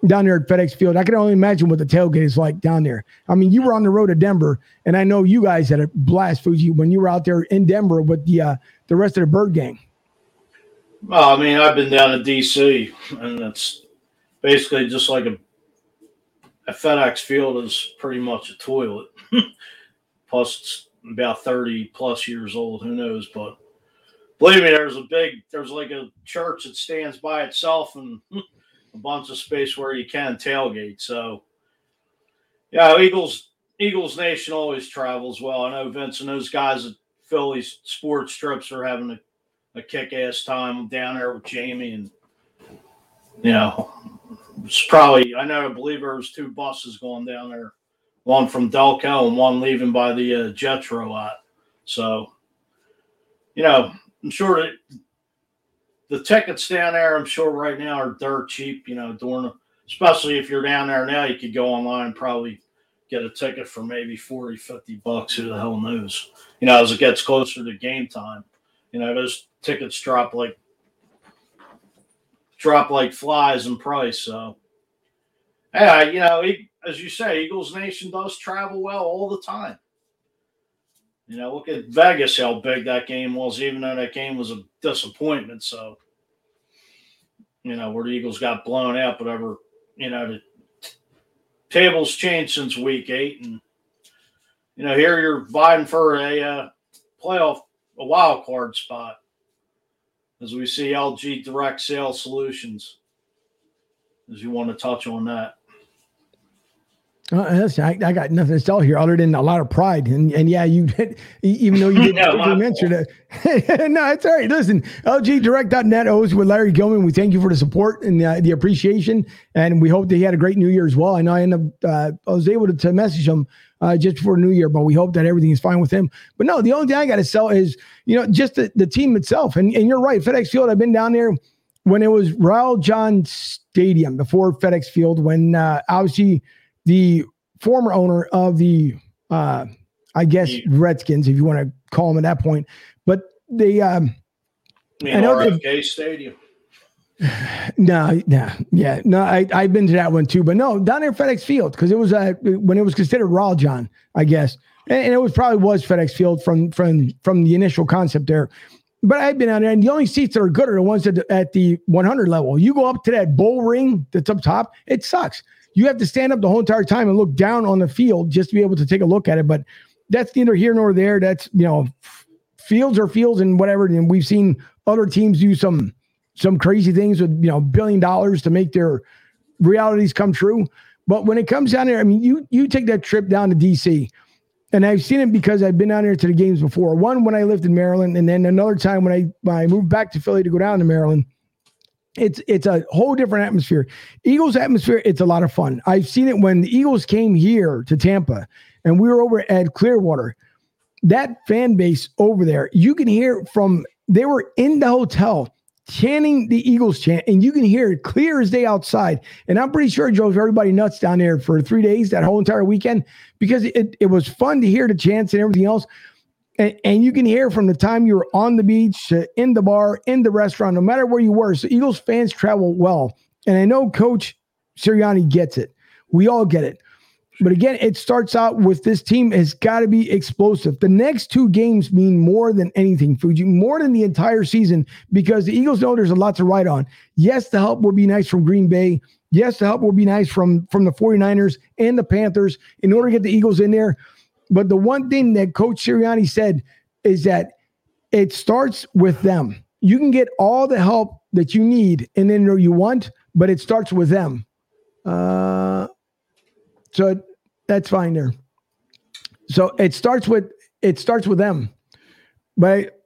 down there at FedEx Field. I can only imagine what the tailgate is like down there. I mean, you were on the road to Denver, and I know you guys had a blast, Fuji, when you were out there in Denver with the uh, the rest of the Bird Gang. Well, I mean, I've been down to DC, and it's basically just like a a FedEx Field is pretty much a toilet. plus, it's about 30 plus years old. Who knows? But believe me, there's a big, there's like a church that stands by itself and a bunch of space where you can tailgate. So, yeah, Eagles, Eagles Nation always travels well. I know Vince and those guys at Philly's sports trips are having a, a kick ass time down there with Jamie and, you know, it's probably I know I believe there was two buses going down there, one from Delco and one leaving by the uh, Jetro lot. So, you know, I'm sure that the tickets down there, I'm sure right now are dirt cheap. You know, during especially if you're down there now, you could go online and probably get a ticket for maybe 40, 50 bucks. Who the hell knows? You know, as it gets closer to game time, you know, those tickets drop like drop like flies in price. So, yeah, you know, as you say, Eagles Nation does travel well all the time. You know, look at Vegas, how big that game was, even though that game was a disappointment. So, you know, where the Eagles got blown out, whatever, you know, the t- tables changed since week eight. And, you know, here you're vying for a uh, playoff, a wild card spot as we see LG Direct Sales Solutions, as you want to touch on that. Uh, listen, I, I, got nothing to sell here other than a lot of pride. And and yeah, you did, even though you didn't yeah, mention it. no, it's all right. Listen, LGDirect.net host with Larry Gilman. We thank you for the support and the, the appreciation. And we hope that he had a great New Year as well. I know I ended up, uh, I was able to, to message him uh, just before New Year, but we hope that everything is fine with him. But no, the only thing I got to sell is, you know, just the, the team itself. And, and you're right, FedEx Field, I've been down there when it was Raljon Stadium before FedEx Field, when uh, obviously – the former owner of the, uh, I guess Redskins, if you want to call them at that point, but they, um, I know RFK Stadium. No, no, yeah, no. I I've been to that one too, but no, down there FedEx Field because it was uh, when it was considered Raljon, I guess, and, and, it was probably was FedEx Field from from from the initial concept there. But I've been out there, and the only seats that are good are the ones at, at the 100 level. You go up to that bull ring that's up top, it sucks you have to stand up the whole entire time and look down on the field just to be able to take a look at it. But that's neither here nor there. That's you know, fields or fields and whatever. And we've seen other teams do some some crazy things with you know billion dollars to make their realities come true. But when it comes down there, I mean, you you take that trip down to DC, and I've seen it because I've been down there to the games before. One when I lived in Maryland, and then another time when I when I moved back to Philly to go down to Maryland it's it's a whole different atmosphere. Eagles atmosphere, it's a lot of fun. I've seen it when the Eagles came here to Tampa and we were over at Clearwater. That fan base over there, you can hear from they were in the hotel chanting the Eagles chant, and you can hear it clear as day outside. And I'm pretty sure it drove everybody nuts down there for three days, that whole entire weekend, because it, it was fun to hear the chants and everything else. And, and, you can hear from the time you were on the beach, uh, in the bar, in the restaurant, no matter where you were. So Eagles fans travel well. And I know Coach Sirianni gets it. We all get it. But again, it starts out with this team has got to be explosive. The next two games mean more than anything, Fuji, more than the entire season, because the Eagles know there's a lot to ride on. Yes, the help will be nice from Green Bay. Yes, the help will be nice from, from the 49ers and the Panthers in order to get the Eagles in there. But the one thing that Coach Sirianni said is that it starts with them. You can get all the help that you need and then you want, but it starts with them. Uh, so that's fine there. So it starts with it starts with them. But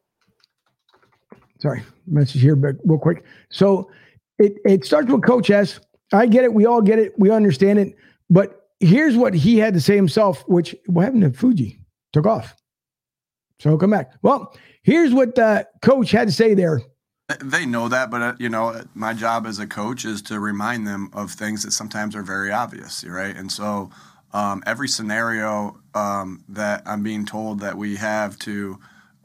sorry, message here, but real quick. So it it starts with Coach S. I get it. We all get it. We understand it. But here's what he had to say himself, which what happened to Fuji? Took off. So come back. Well, here's what uh, coach had to say there. They know that, but uh, you know, my job as a coach is to remind them of things that sometimes are very obvious, right? And so, um, every scenario um, that I'm being told that we have to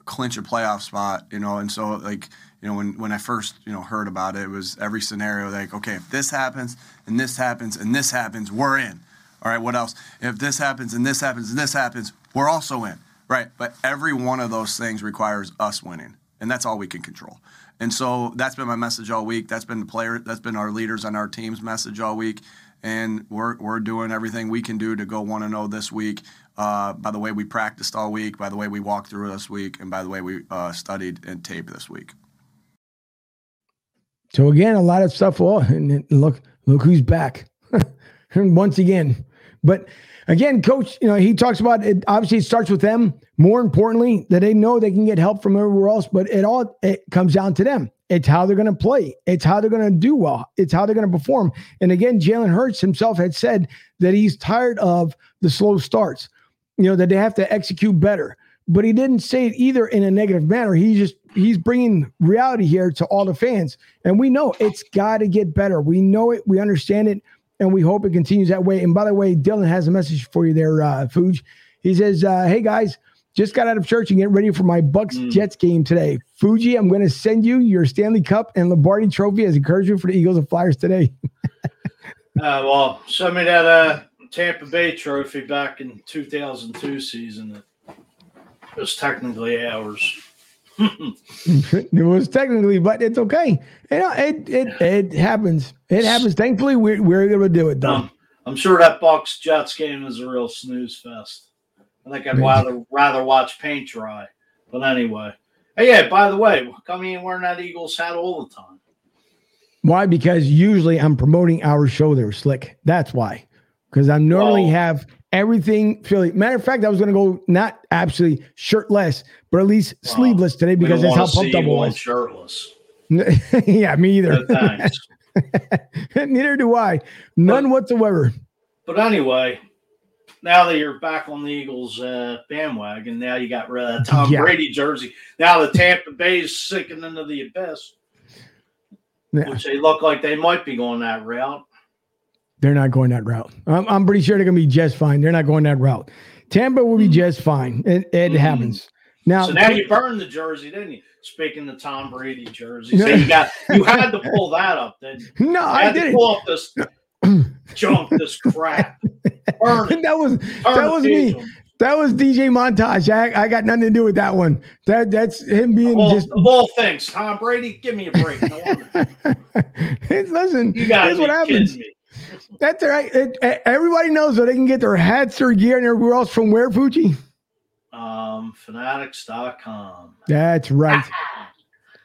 clinch a playoff spot, you know, and so like you know when when I first you know heard about it, it was every scenario like okay, if this happens and this happens and this happens, we're in. All right, what else? If this happens and this happens and this happens, we're also in. Right. But every one of those things requires us winning. And that's all we can control. And so that's been my message all week. That's been the player, that's been our leaders on our team's message all week. And we're, we're doing everything we can do to go 1 0 this week. Uh, by the way, we practiced all week, by the way, we walked through this week, and by the way, we uh, studied and taped this week. So again, a lot of stuff. Well, and look, look who's back. and once again, but again, coach, you know, he talks about it. Obviously, it starts with them. More importantly, that they know they can get help from everywhere else, but it all it comes down to them. It's how they're going to play. It's how they're going to do well. It's how they're going to perform. And again, Jalen Hurts himself had said that he's tired of the slow starts. You know that they have to execute better. But he didn't say it either in a negative manner. He just he's bringing reality here to all the fans, and we know it's got to get better. We know it. We understand it and we hope it continues that way. And by the way, Dylan has a message for you there, uh, Fuge. He says, uh, "Hey guys, just got out of church and getting ready for my Bucks Mm. Jets game today. Fuji, I'm going to send you your Stanley Cup and Lombardi Trophy as encouragement for the Eagles and Flyers today." Uh, well, send me that uh, Tampa Bay trophy back in 2002 season. It was technically ours. it was technically, but it's okay. You know, it it it happens. It happens. Thankfully, we're we're able to do it though. Um, I'm sure that Bucks Jets game is a real snooze fest. I think I'd rather rather watch paint dry. But anyway, hey, yeah. By the way, come in wearing that Eagles hat all the time. Why? Because usually I'm promoting our show there, Slick. That's why. Because I normally Oh. have everything Philly. Matter of fact, I was going to go not absolutely shirtless, but at least Well, sleeveless today because that's how pumped up I was. shirtless. yeah, me either. Neither do I. None whatsoever. But anyway, now that you're back on the Eagles uh, bandwagon, now you got rid of that Tom Yeah. Brady jersey. Now the Tampa Bay's sinking into the abyss, Yeah, which they look like they might be going that route. They're not going that route. I'm, I'm pretty sure they're going to be just fine. They're not going that route. Tampa will be just fine. It, it Mhm. happens. Now, So now you burned the jersey, didn't you? Speaking of Tom Brady jersey, so you got you had to pull that up, didn't you? no, I didn't. pull up this junk, this crap. Burn that was Turn that was me. That was DJ Montage. I, I got nothing to do with that one. That that's him being all, just. of all things, Tom Brady, give me a break. No listen, You got here's what happens. me. That's all right. It, e- everybody knows that they can get their hats, their gear, and everywhere else from where Fuji. Um, fanatics.com. That's right.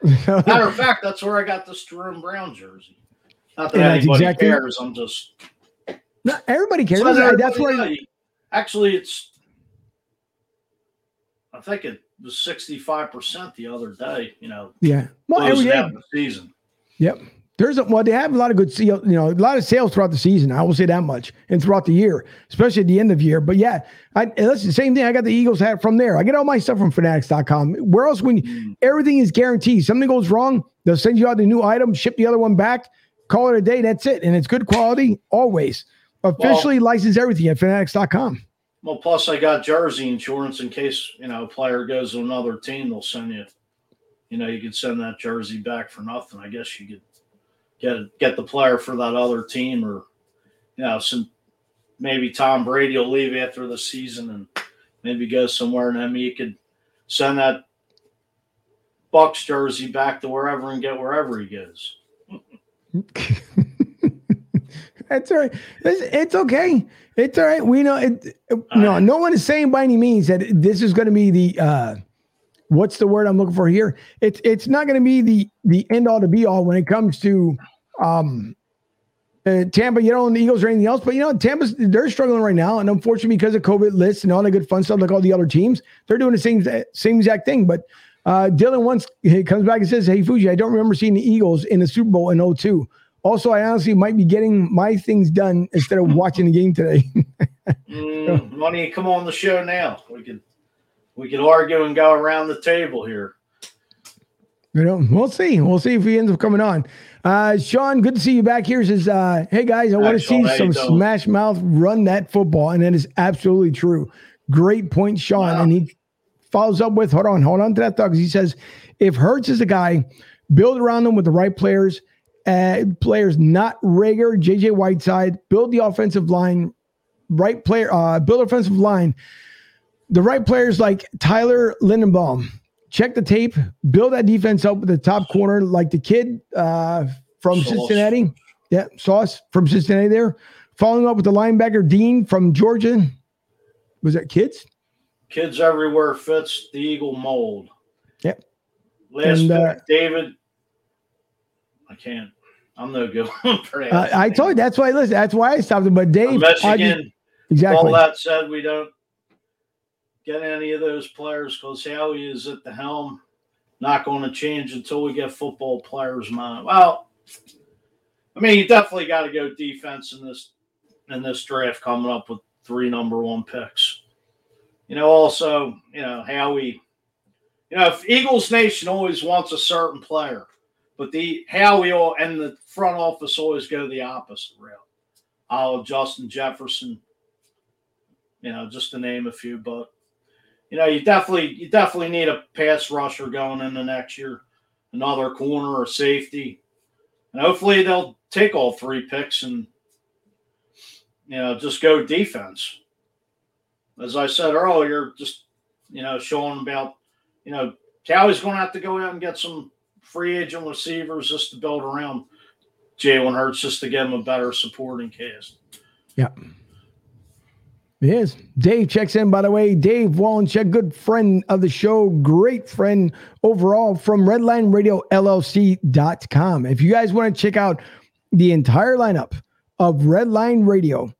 Matter of fact, that's where I got the Jerome Brown jersey. Not that anybody exactly- cares. I'm just. No, everybody cares. So Listen, that's everybody where. Actually, it's. I think it was 65% the other day, you know, Yeah. Well, every closing the season. Yep. There's a, well, they have a lot of good sales, you know, a lot of sales throughout the season. I will say that much, and throughout the year, especially at the end of the year. But yeah, I that's the same thing. I got the Eagles hat from there. I get all my stuff from Fanatics.com. Where else? When Mm. everything is guaranteed, something goes wrong, they'll send you out the new item, ship the other one back, call it a day. That's it, and it's good quality always. Officially licensed everything at Fanatics.com. Well, plus I got jersey insurance in case, you know, a player goes to another team, they'll send you, you know, you could send that jersey back for nothing. I guess you could get get the player for that other team or, you know, some maybe Tom Brady will leave after the season and maybe go somewhere and then you could send that Bucks jersey back to wherever and get wherever he goes. That's all right. It's, it's okay. It's all right. We know it. No, no one is saying by any means that this is going to be the uh, what's the word I'm looking for here? It's it's not going to be the the end all to be all when it comes to um uh, Tampa, you know, and the Eagles or anything else. But you know, Tampa's they're struggling right now, and unfortunately, because of COVID lists and all that good fun stuff, like all the other teams, they're doing the same same exact thing. But uh, Dylan once he comes back and says, "Hey Fuji, I don't remember seeing the Eagles in the Super Bowl in 02. Also, I honestly might be getting my things done instead of watching the game today. Mm, you come on the show now? We can we can argue and go around the table here. You know, we'll see. We'll see if he ends up coming on. Uh, Sean, good to see you back here. Says, uh, hey guys, I want to see some doing? smash mouth run that football. And that is absolutely true. Great point, Sean. Wow. And he follows up with, hold on, hold on to that thought. He says, if Hurts is a guy, build around them with the right players, uh, players, not Reagor, JJ Whiteside, build the offensive line, right player, uh, build offensive line, the right players like Tyler Linderbaum. Check the tape, build that defense up with the top corner, like the kid uh, from Sauce. Cincinnati. Yeah, Sauce from Cincinnati there. Following up with the linebacker Dean from Georgia. Was that kids? Kids everywhere fits the Eagle mold. Yep. Last And, uh, David. I can't. I'm no good. Uh, I told you that's why. Listen, that's why I stopped it. But Dave, I just- Michigan. exactly. All that said, we don't get any of those players because Howie is at the helm. Not going to change until we get football players' mind. Well, I mean, you definitely got to go defense in this in this draft coming up with three number one picks. You know, also, you know, Howie. You know, if Eagles Nation always wants a certain player, but the Howie all- and the front office always go the opposite route. Olive, Justin Jefferson, you know, just to name a few. But you know, you definitely you definitely need a pass rusher going into next year, another corner or safety, and hopefully they'll take all three picks and you know just go defense. As I said earlier, just you know, showing about you know, Howie's going to have to go out and get some free agent receivers just to build around Jalen Hurts, just to give him a better supporting cast. Yeah. It is. Dave checks in, by the way. Dave Wallencheck, good friend of the show, great friend overall from Redline Radio LLC.com. If you guys want to check out the entire lineup of Redline Radio,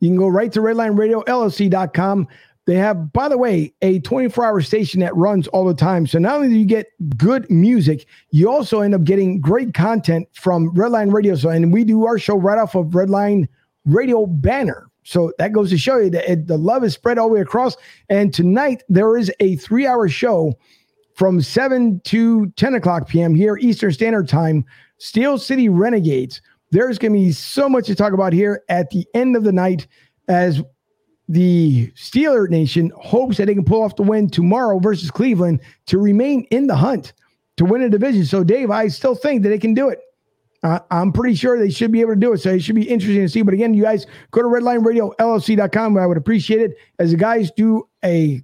you can go right to Redline Radio LLC.com. They have, by the way, a 24 hour station that runs all the time. So not only do you get good music, you also end up getting great content from Redline Radio. So, and we do our show right off of Redline Radio banner. So that goes to show you that it, the love is spread all the way across. And tonight there is a three hour show from 7 to 10 o'clock p.m. here, Eastern Standard Time, Steel City Renegades. There's going to be so much to talk about here at the end of the night as the Steeler Nation hopes that they can pull off the win tomorrow versus Cleveland to remain in the hunt to win a division. So, Dave, I still think that they can do it. Uh, I'm pretty sure they should be able to do it. So it should be interesting to see. But again, you guys go to redlineradio.llc.com. I would appreciate it as the guys do a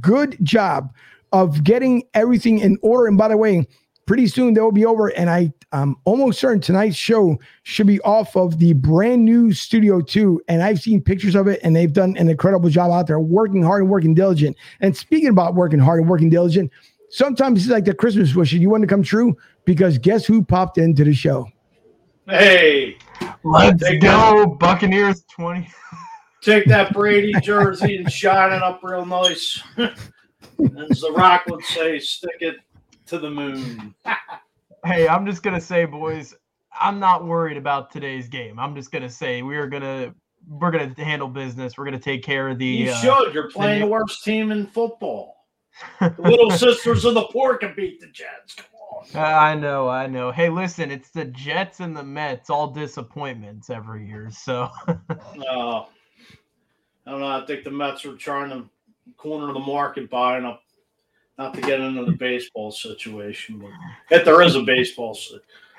good job of getting everything in order. And by the way, pretty soon they will be over. And I, I'm almost certain tonight's show should be off of the brand new Studio 2. And I've seen pictures of it, and they've done an incredible job out there, working hard and working diligent. And speaking about working hard and working diligent, sometimes it's like the Christmas wish you want to come true because guess who popped into the show? Hey, let's go that, Buccaneers 20. Take that Brady jersey and shine it up real nice. As the Rock would say, stick it to the moon. hey, I'm just gonna say, boys, I'm not worried about today's game. I'm just gonna say we are gonna we're gonna handle business. We're gonna take care of the. You uh, should. You're playing the, the worst team in football. The little sisters of the poor can beat the Jets. Come on. I know, I know. Hey, listen, it's the Jets and the Mets, all disappointments every year. So. no, I don't know. I think the Mets are trying to corner the market buying up. Not to get into the baseball situation, but if there is a baseball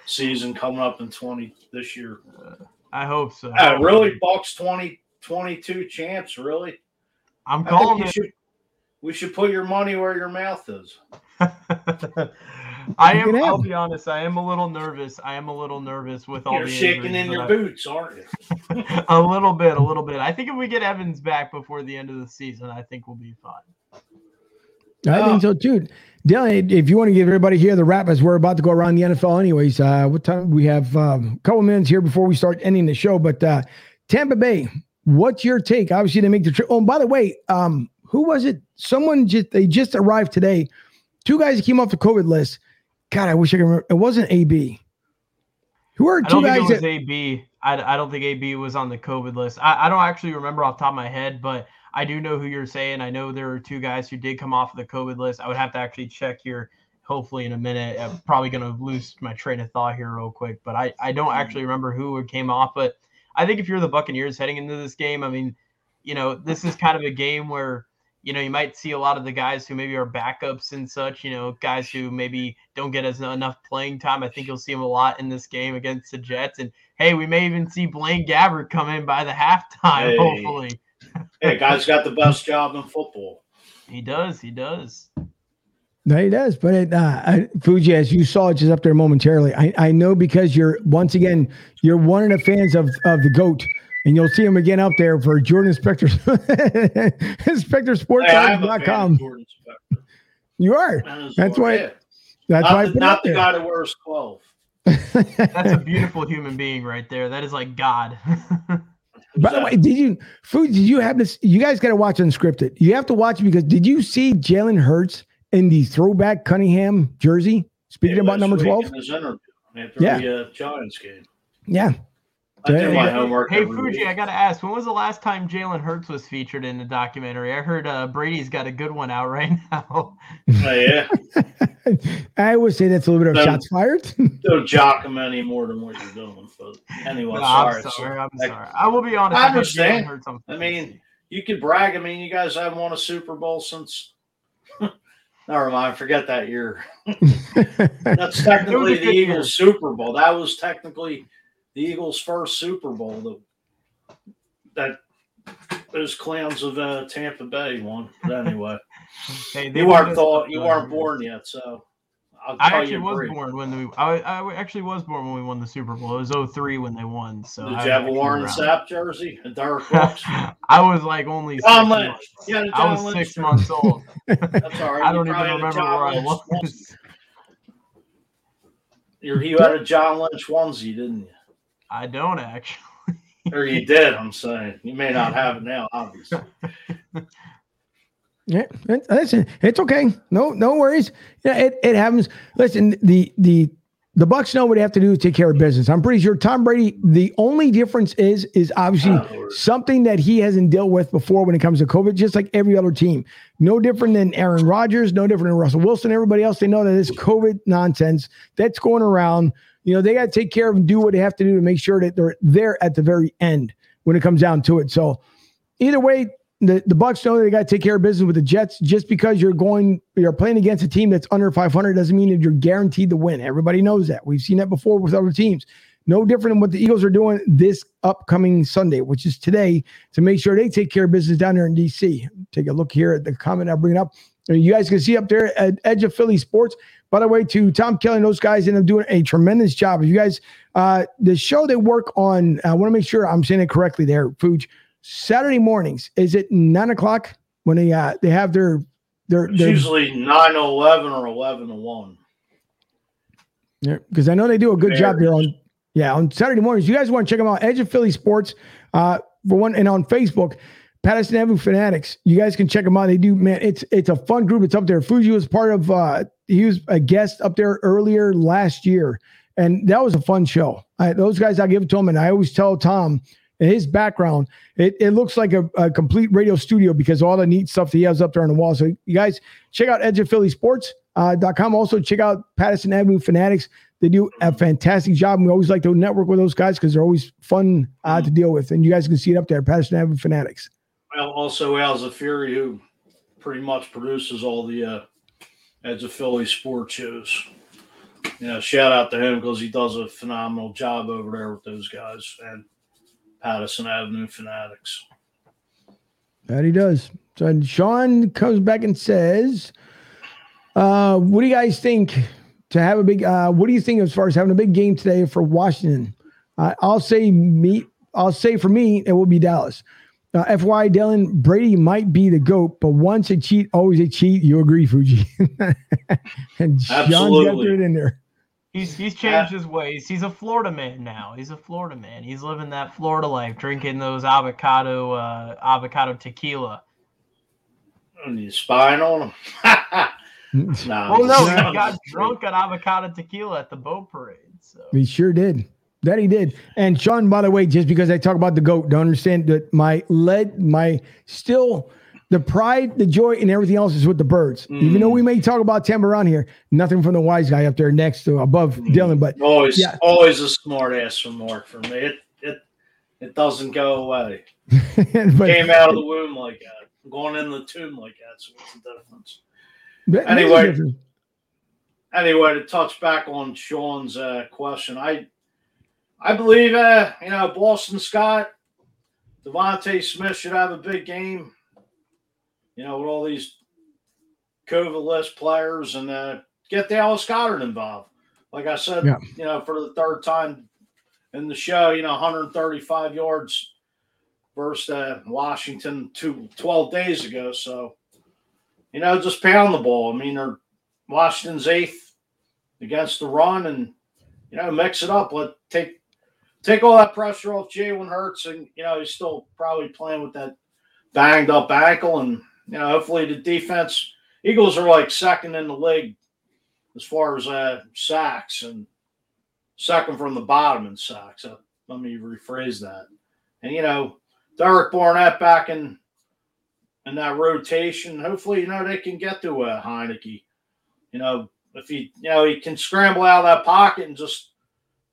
season coming up in twenty this year, uh, I hope so. Uh, really, Bucks 20, 22 champs. Really, I'm calling it. Should, we should put your money where your mouth is. I am. I'll be honest. I am a little nervous. I am a little nervous with all. You're shaking in your I, boots, aren't you? a little bit. A little bit. I think if we get Evans back before the end of the season, I think we'll be fine. I think so too. Dylan, if you want to give everybody here the wrap as we're about to go around the NFL, anyways. Uh, what time we have? Um, a couple minutes here before we start ending the show. But uh, Tampa Bay, what's your take? Obviously, they make the trip. Oh, by the way, um, who was it? Someone just they just arrived today. Two guys came off the COVID list. God, I wish I could remember. It wasn't AB. Who are two guys? it was that, AB. I, I don't think AB was on the COVID list. I, I don't actually remember off top of my head, but I do know who you're saying. I know there are two guys who did come off of the COVID list. I would have to actually check here. Hopefully, in a minute. I'm probably going to lose my train of thought here real quick, but I, I don't actually remember who came off. But I think if you're the Buccaneers heading into this game, I mean, you know, this is kind of a game where you know, you might see a lot of the guys who maybe are backups and such, you know, guys who maybe don't get as enough playing time. I think you'll see them a lot in this game against the Jets. And hey, we may even see Blaine Gabbert come in by the halftime, hey. hopefully. hey, guy's got the best job in football. He does. He does. No, he does. But it, uh, Fuji, as you saw just up there momentarily, I, I know because you're once again you're one of the fans of of the goat and you'll see him again up there for Jordan Spector, SpectorSports.com. Hey, you are. That's why. Yeah. That's not why. The, not the guy that wears twelve. That's a beautiful human being right there. That is like God. By the way, did you food? Did you have this? You guys got to watch unscripted. You have to watch because did you see Jalen Hurts in the throwback Cunningham jersey? Speaking about number twelve. Yeah, the, uh, Giants game. Yeah, I do my homework. Hey Fuji, week. I gotta ask, when was the last time Jalen Hurts was featured in the documentary? I heard uh, Brady's got a good one out right now. Oh, yeah. I would say that's a little bit of No. shots fired. Don't jock him any more than what you're doing. But anyway, No, sorry. I'm sorry. sir. I'm Like, sorry. I will be honest. I understand. Hurts on- I mean, you could brag. I mean, you guys haven't won a Super Bowl since. Never mind. Forget that year. That's technically the good year. Eagles' Super Bowl. That was technically the Eagles' first Super Bowl that that those clowns of uh, Tampa Bay won. But anyway, Hey, they you won weren't thought you weren't born yet, so I'll I tell actually was brief. born when we. I, I actually was born when we won the Super Bowl. It was 03 when they won. So Did I you have a was Warren actually Sapp jersey? A Derrick Brooks? I was like only John six Lynch. months. You had a I was Lynch six jersey. months old. That's all right. I don't even probably had a remember John where I was. You you had a John Lynch onesie, didn't you? I don't actually. Or you did, I'm saying. You may not have it now, obviously. Yeah, listen, it's okay. No, no worries. Yeah, it, it happens. Listen, the the the Bucks know what they have to do to take care of business. I'm pretty sure Tom Brady. The only difference is is obviously Oh. something that he hasn't dealt with before when it comes to COVID. Just like every other team, no different than Aaron Rodgers, no different than Russell Wilson. Everybody else, they know that this COVID nonsense that's going around. You know, they got to take care of and do what they have to do to make sure that they're there at the very end when it comes down to it. So either way, the, the Bucks know they got to take care of business with the Jets. Just because you're going, you're playing against a team that's under 500 doesn't mean that you're guaranteed to win. Everybody knows that. We've seen that before with other teams. No different than what the Eagles are doing this upcoming Sunday, which is today, to make sure they take care of business down there in DC. Take a look here at the comment I bring up. You guys can see up there at Edge of Philly Sports. By the way, to Tom Kelly and those guys end up doing a tremendous job. If you guys, uh, the show they work on, I want to make sure I'm saying it correctly there, Fuj. Saturday mornings, is it nine o'clock when they uh, they have their their, It's their usually 9 to 11 or 11 to 1. because I know they do a good job there on yeah on Saturday mornings. You guys want to check them out? Edge of Philly Sports, uh, for one, and on Facebook, Pattison Avenue Fanatics. You guys can check them out. They do man, it's it's a fun group. It's up there. Fuji was part of. uh He was a guest up there earlier last year, and that was a fun show. I, those guys, I give it to them, and I always tell Tom. His background, it, it looks like a, a complete radio studio because all the neat stuff that he has up there on the wall. So you guys check out Edge of Philly Sports uh, com. Also check out Pattison Avenue Fanatics. They do a fantastic job. And we always like to network with those guys because they're always fun uh, to deal with. And you guys can see it up there, Pattison Avenue Fanatics. Well, also Al Zafiri, who pretty much produces all the uh, Edge of Philly sports shows. You know, shout out to him because he does a phenomenal job over there with those guys and Pattison Avenue Fanatics. That he does. So and Sean comes back and says, uh, "What do you guys think to have a big? Uh, what do you think as far as having a big game today for Washington? Uh, I'll say me. I'll say for me, it will be Dallas. Uh, FY Dylan Brady might be the goat, but once a cheat, always a cheat. You agree, Fuji? and Sean's got Absolutely. it in there. He's he's changed his ways. He's a Florida man now. He's a Florida man. He's living that Florida life, drinking those avocado uh, avocado tequila. And you spying on him? nah, Well, no, he got drunk on avocado tequila at the boat parade. So He sure did. That he did. And Sean, by the way, just because I talk about the goat, don't understand that my lead, my still the pride, the joy, and everything else is with the birds. Even though we may talk about Tampa around here, nothing from the wise guy up there next to above Dylan. But Always, Yeah. always a smart ass remark for me. It, it, it doesn't go away. but, Came out of the womb like that, going in the tomb like that. So what's the difference? but Anyway. difference. anyway, to touch back on Sean's uh, question, I I believe uh, you know Boston Scott, DeVonta Smith should have a big game. You know, with all these COVID list players and uh, get Dallas Goedert involved. Like I said, Yeah. you know, for the third time in the show, you know, 135 yards versus uh, Washington two, 12 days ago. So, you know, just pound the ball. I mean, they're Washington's eighth against the run, and you know, mix it up. Let take take all that pressure off Jalen Hurts, and you know, he's still probably playing with that banged up ankle, and you know, hopefully the defense. Eagles are like second in the league as far as uh, sacks and second from the bottom in sacks. Uh, let me rephrase that. And you know, Derek Barnett back in in that rotation. Hopefully, you know they can get to uh, Heinicke. You know, if he you know he can scramble out of that pocket and just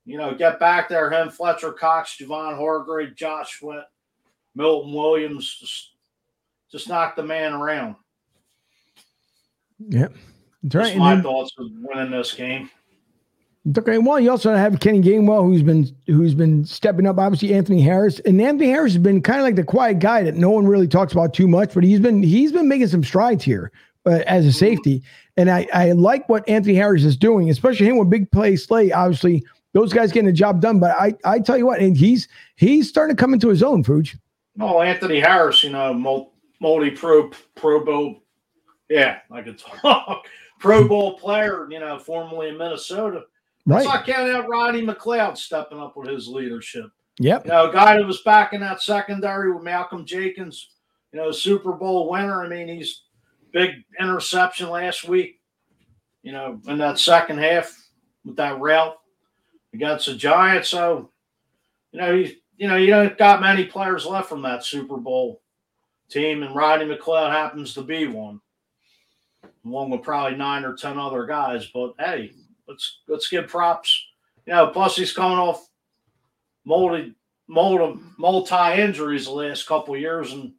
you know get back there. Him, Fletcher Cox, Javon Hargrave, Josh Sweat, Milton Williams, just just knock the man around. Yep. That's right. my then, thoughts of winning this game. Okay. Well, you also have Kenny Gainwell, who's been who's been stepping up. Obviously, Anthony Harris, and Anthony Harris has been kind of like the quiet guy that no one really talks about too much, but he's been he's been making some strides here uh, as a mm-hmm. safety. And I I like what Anthony Harris is doing, especially him with big play slay. Obviously, those guys getting the job done. But I I tell you what, and he's he's starting to come into his own, Fuge. Oh, Anthony Harris, you know, multi pro pro bowl, yeah, I could talk. Pro Bowl player, you know, formerly in Minnesota Right. Let's not count out Rodney McLeod stepping up with his leadership. Yep. You know, a guy that was back in that secondary with Malcolm Jenkins, you know, Super Bowl winner. I mean, he's big interception last week, you know, in that second half with that route against the Giants. So, you know, he's you know, you don't got many players left from that Super Bowl team, and Rodney McLeod happens to be one, along with probably nine or ten other guys. But hey, let's let's give props. You know, plus he's coming off multi multi injuries the last couple years, and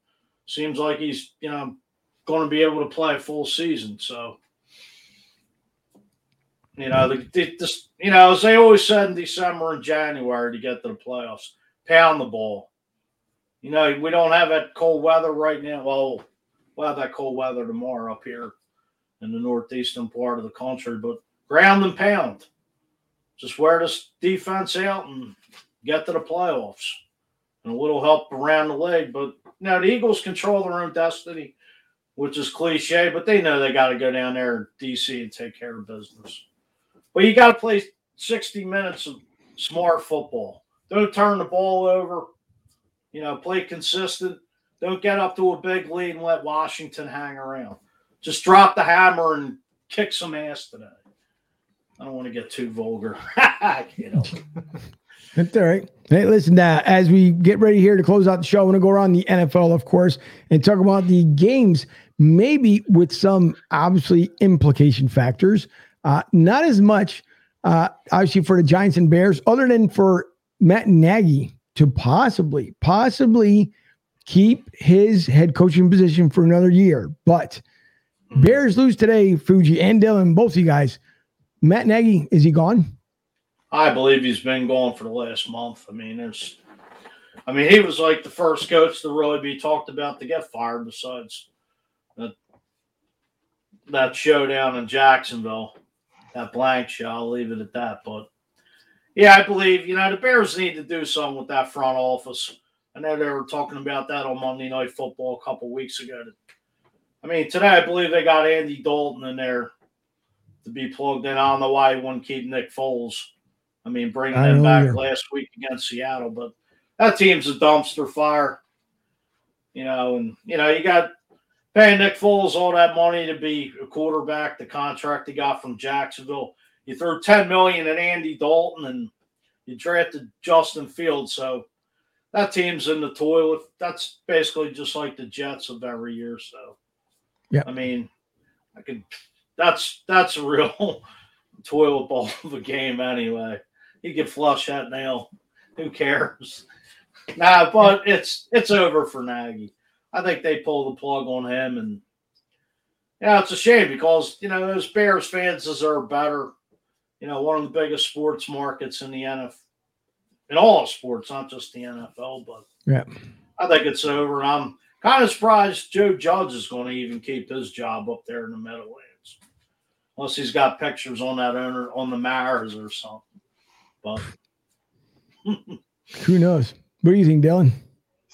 seems like he's you know going to be able to play a full season. So. You know, the, the, this, you know, as they always said in December and January to get to the playoffs, pound the ball. You know, we don't have that cold weather right now. Well, we'll have that cold weather tomorrow up here in the northeastern part of the country, but ground and pound. Just wear this defense out and get to the playoffs. And a little help around the leg. But now the Eagles control their own destiny, which is cliche, but they know they got to go down there in DC and take care of business. But you got to play 60 minutes of smart football. Don't turn the ball over. You know, play consistent. Don't get up to a big lead and let Washington hang around. Just drop the hammer and kick some ass today. I don't want to get too vulgar. That's all right. Hey, listen, uh, as we get ready here to close out the show, I want to go around the NFL, of course, and talk about the games, maybe with some obviously implication factors. Uh, not as much, uh, obviously, for the Giants and Bears, other than for Matt and Nagy to possibly, possibly keep his head coaching position for another year. But mm-hmm. Bears lose today, Fuji and Dylan, both of you guys. Matt Nagy, is he gone? I believe he's been gone for the last month. I mean, there's, I mean, he was like the first coach to really be talked about to get fired, besides that that showdown in Jacksonville, that blank show. I'll leave it at that. But yeah, I believe you know the Bears need to do something with that front office. I know they were talking about that on Monday Night Football a couple weeks ago. I mean, today I believe they got Andy Dalton in there to be plugged in. I don't know why he wouldn't keep Nick Foles. I mean, bringing him back last week against Seattle, but that team's a dumpster fire. You know, and you know, you got paying Nick Foles all that money to be a quarterback, the contract he got from Jacksonville. You threw 10 million at Andy Dalton and you drafted Justin Fields. So that team's in the toilet. That's basically just like the Jets of every year. So yeah, I mean, I could that's that's a real toilet bowl of a game anyway. He can flush that nail. Who cares? Nah, but it's it's over for Nagy. I think they pull the plug on him, and yeah, it's a shame because you know those Bears fans deserve better. You know, one of the biggest sports markets in the NFL, in all sports, not just the NFL. But yeah, I think it's over, and I'm kind of surprised Joe Judge is going to even keep his job up there in the Meadowlands unless he's got pictures on that owner on the Maras or something. But who knows? What do you think, Dylan?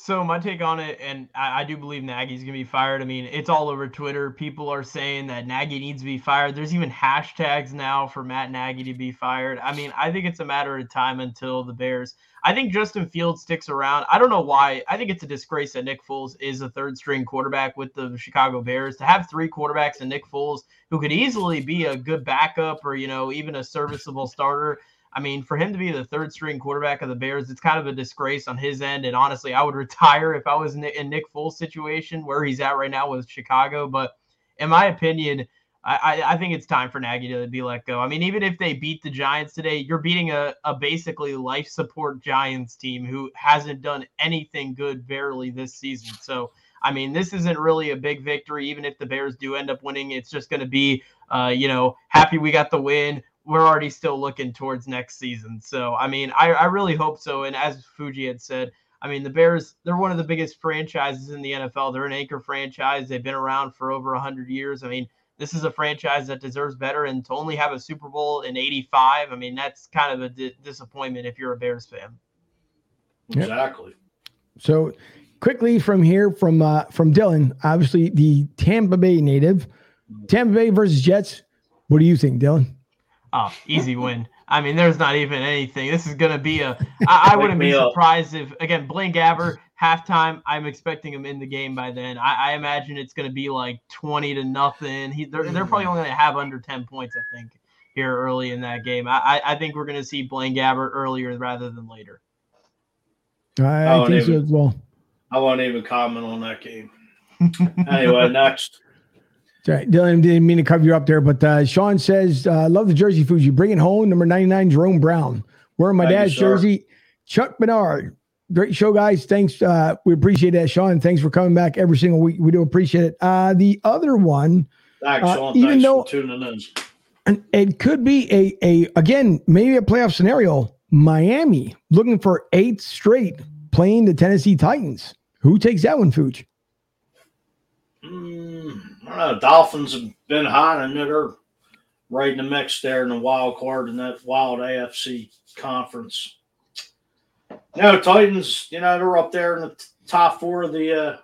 So my take on it, and I, I, do believe Nagy's gonna be fired. I mean, it's all over Twitter. People are saying that Nagy needs to be fired. There's even hashtags now for Matt Nagy to be fired. I mean, I think it's a matter of time until the Bears. I think Justin Fields sticks around. I don't know why. I think it's a disgrace that Nick Foles is a third string quarterback with the Chicago Bears. To have three quarterbacks and Nick Foles, who could easily be a good backup or you know even a serviceable starter I mean, for him to be the third string quarterback of the Bears, it's kind of a disgrace on his end. And honestly, I would retire if I was in Nick Foles' situation where he's at right now with Chicago. But in my opinion, I, I think it's time for Nagy to be let go. I mean, even if they beat the Giants today, you're beating a, a basically life support Giants team who hasn't done anything good barely this season. So, I mean, this isn't really a big victory. Even if the Bears do end up winning, it's just going to be, uh, you know, happy we got the win. We're already still looking towards next season. So, I mean, I, I really hope so. And as Fuji had said, I mean, the Bears, they're one of the biggest franchises in the NFL. They're an anchor franchise. They've been around for over 100 years. I mean, this is a franchise that deserves better. And to only have a Super Bowl in 85, I mean, that's kind of a di- disappointment if you're a Bears fan. Exactly. So quickly from here, from uh, from Dylan, obviously the Tampa Bay native, Tampa Bay versus Jets. What do you think, Dylan? Oh, easy win. I mean, there's not even anything. This is going to be a. I, I wouldn't be surprised if again Blaine Gabbert halftime. I'm expecting him in the game by then. I, I imagine it's going to be like 20 to nothing. He, they're, they're probably mm. only going to have under 10 points, I think, here early in that game. I, I think we're going to see Blaine Gabbert earlier rather than later. I, I think even, so as well. I won't even comment on that game. anyway, next. Sorry, Dylan didn't mean to cover you up there, but uh, Sean says, uh, "Love the jersey, Fuji. Bring it home." Number ninety-nine, Jerome Brown. Wearing my Thank dad's you, jersey. Chuck Bernard great show, guys. Thanks. Uh, we appreciate that, Sean. Thanks for coming back every single week. We do appreciate it. Uh, the other one, Thanks, uh, Sean. even Thanks though tuning in. it could be a a again maybe a playoff scenario. Miami looking for eight straight playing the Tennessee Titans. Who takes that one, Fuge? Mm, don't know. Dolphins have been hot, and they're right in the mix there in the wild card in that wild AFC conference. No, Titans, you know, they're up there in the top four of the uh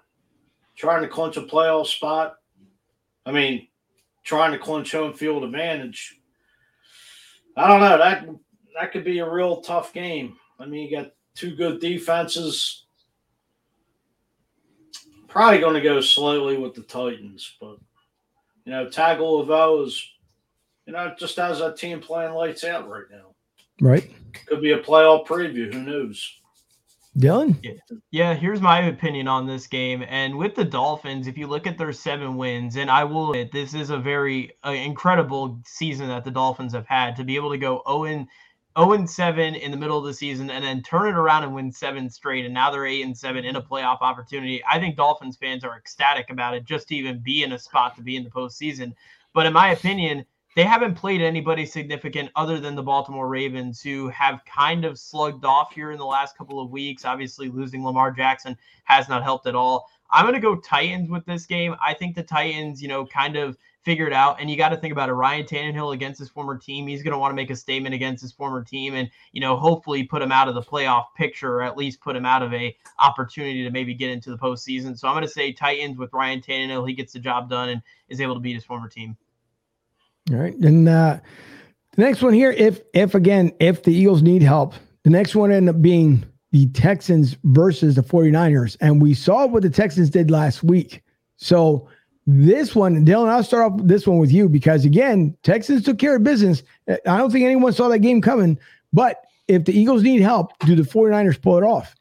trying to clinch a playoff spot. I mean, trying to clinch home field advantage. I don't know. That that could be a real tough game. I mean, you got two good defenses. Probably going to go slowly with the Titans, but you know, Tagovailoa is, you know, just as that team playing lights out right now. Right. Could be a playoff preview. Who knows? Dylan? Yeah. yeah, here's my opinion on this game. And with the Dolphins, if you look at their seven wins, and I will admit this is a very uh, incredible season that the Dolphins have had to be able to go 0 0 7 in the middle of the season and then turn it around and win seven straight. And now they're 8 and 7 in a playoff opportunity. I think Dolphins fans are ecstatic about it just to even be in a spot to be in the postseason. But in my opinion, they haven't played anybody significant other than the Baltimore Ravens, who have kind of slugged off here in the last couple of weeks. Obviously, losing Lamar Jackson has not helped at all. I'm going to go Titans with this game. I think the Titans, you know, kind of figured out. And you got to think about it. Ryan Tannehill against his former team. He's going to want to make a statement against his former team, and you know, hopefully put him out of the playoff picture, or at least put him out of a opportunity to maybe get into the postseason. So I'm going to say Titans with Ryan Tannehill. He gets the job done and is able to beat his former team. All right. And uh, the next one here, if if again, if the Eagles need help, the next one ended up being the Texans versus the 49ers. And we saw what the Texans did last week. So this one, Dylan, I'll start off this one with you because again, Texans took care of business. I don't think anyone saw that game coming. But if the Eagles need help, do the 49ers pull it off?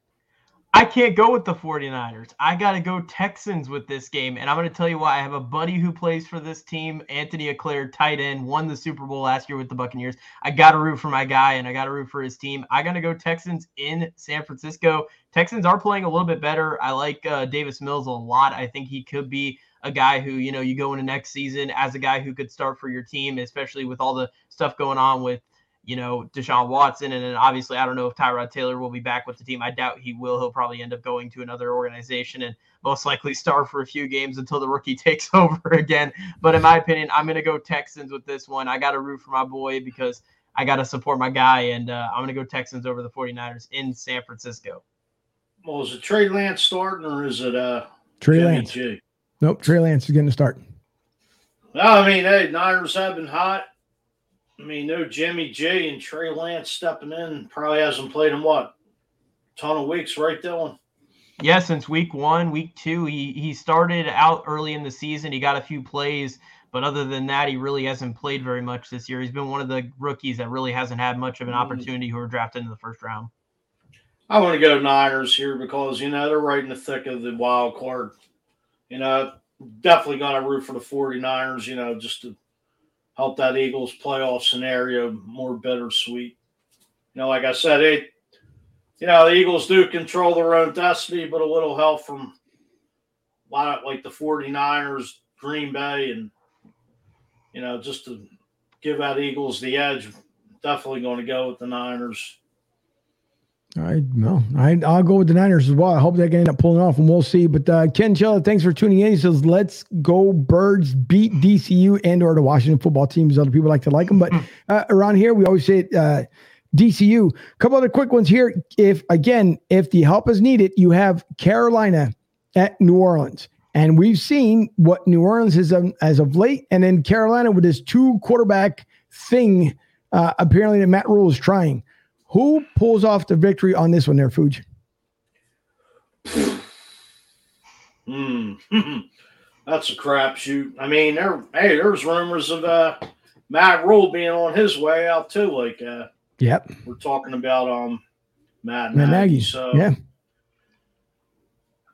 I can't go with the 49ers. I got to go Texans with this game. And I'm going to tell you why. I have a buddy who plays for this team, Anthony Auclair, tight end, won the Super Bowl last year with the Buccaneers. I got to root for my guy and I got to root for his team. I got to go Texans in San Francisco. Texans are playing a little bit better. I like uh, Davis Mills a lot. I think he could be a guy who, you know, you go into next season as a guy who could start for your team, especially with all the stuff going on with you know, Deshaun Watson. And then obviously, I don't know if Tyrod Taylor will be back with the team. I doubt he will. He'll probably end up going to another organization and most likely start for a few games until the rookie takes over again. But in my opinion, I'm going to go Texans with this one. I got to root for my boy because I got to support my guy. And uh, I'm going to go Texans over the 49ers in San Francisco. Well, is it Trey Lance starting or is it uh, Trey Jimmy Lance? G? Nope, Trey Lance is getting to start. No, I mean, hey, Niners have been hot. I mean, no Jimmy G and Trey Lance stepping in. Probably hasn't played in what ton of weeks, right, Dylan? Yeah, since week one, week two, he he started out early in the season. He got a few plays, But other than that, he really hasn't played very much this year. He's been one of the rookies that really hasn't had much of an mm-hmm. opportunity who were drafted in the first round. I want to go Niners here because you know they're right in the thick of the wild card. You know, definitely got to root for the 49ers, you know, just to help that Eagles playoff scenario more bittersweet. You know, like I said, it you know, the Eagles do control their own destiny, but a little help from like the 49ers, Green Bay, and you know, just to give that Eagles the edge, definitely going to go with the Niners. Right, well, I, I'll go with the Niners as well. I hope they can end up pulling off, and we'll see. But uh, Ken Chilla, thanks for tuning in. He says, "Let's go Birds beat DCU and or the Washington football teams." Other people like to like them, but uh, around here we always say uh, DCU. A couple other quick ones here. If again, if the help is needed, you have Carolina at New Orleans. And we've seen what New Orleans has done as of late, and then Carolina with this two quarterback thing. Uh, apparently, that Matt Rhule is trying. Who pulls off the victory on this one, there, Fuji? Hmm. That's a crapshoot. I mean, there. Hey, there's rumors of uh, Matt Rhule being on his way out too. Like, uh, yep, we're talking about um Matt, Matt Nagy. Nagy. So, yeah.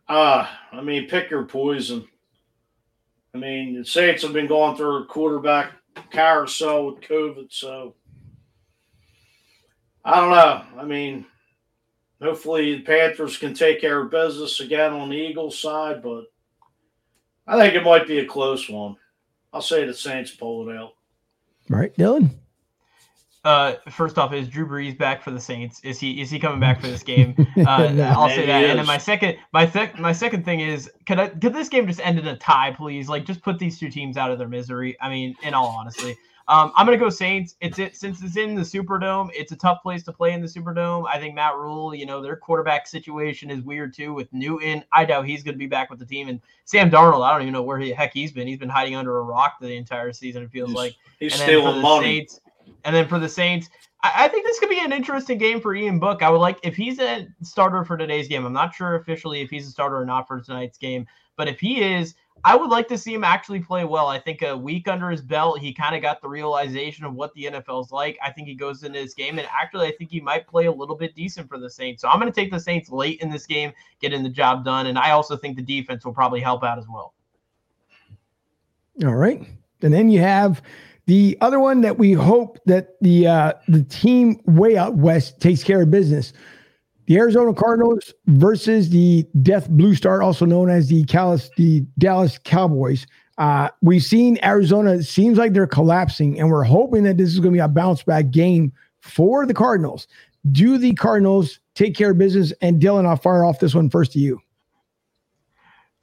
Uh, I mean, pick your poison. I mean, the Saints have been going through a quarterback carousel with COVID, so I don't know. I mean, hopefully the Panthers can take care of business again on the Eagles side, but I think it might be a close one. I'll say the Saints pull it out. Right, Dylan. Uh, first off, is Drew Brees back for the Saints? Is he is he coming back for this game? Uh, no, I'll say that. And then my second my sec- my second thing is could I could this game just end in a tie, please? Like just put these two teams out of their misery. I mean, in all honesty. Um, I'm gonna go Saints. It's it since it's in the Superdome. It's a tough place to play in the Superdome. I think Matt Rhule, you know, their quarterback situation is weird too with Newton. I doubt he's gonna be back with the team. And Sam Darnold, I don't even know where the heck he's been. He's been hiding under a rock the entire season. It feels he's, like he's stealing money. Saints, and then for the Saints, I, I think this could be an interesting game for Ian Book. I would like if he's a starter for today's game. I'm not sure officially if he's a starter or not for tonight's game, but if he is, I would like to see him actually play well. I think a week under his belt, he kind of got the realization of what the NFL's like. I think he goes into this game, and actually, I think he might play a little bit decent for the Saints. So I'm going to take the Saints late in this game, getting the job done, and I also think the defense will probably help out as well. All right, and then you have the other one that we hope that the uh, the team way out west takes care of business. The Arizona Cardinals versus the Death Blue Star, also known as the Callis, the Dallas Cowboys. Uh, we've seen Arizona seems like they're collapsing, and we're hoping that this is going to be a bounce back game for the Cardinals. Do the Cardinals take care of business? And Dylan, I'll fire off this one first to you.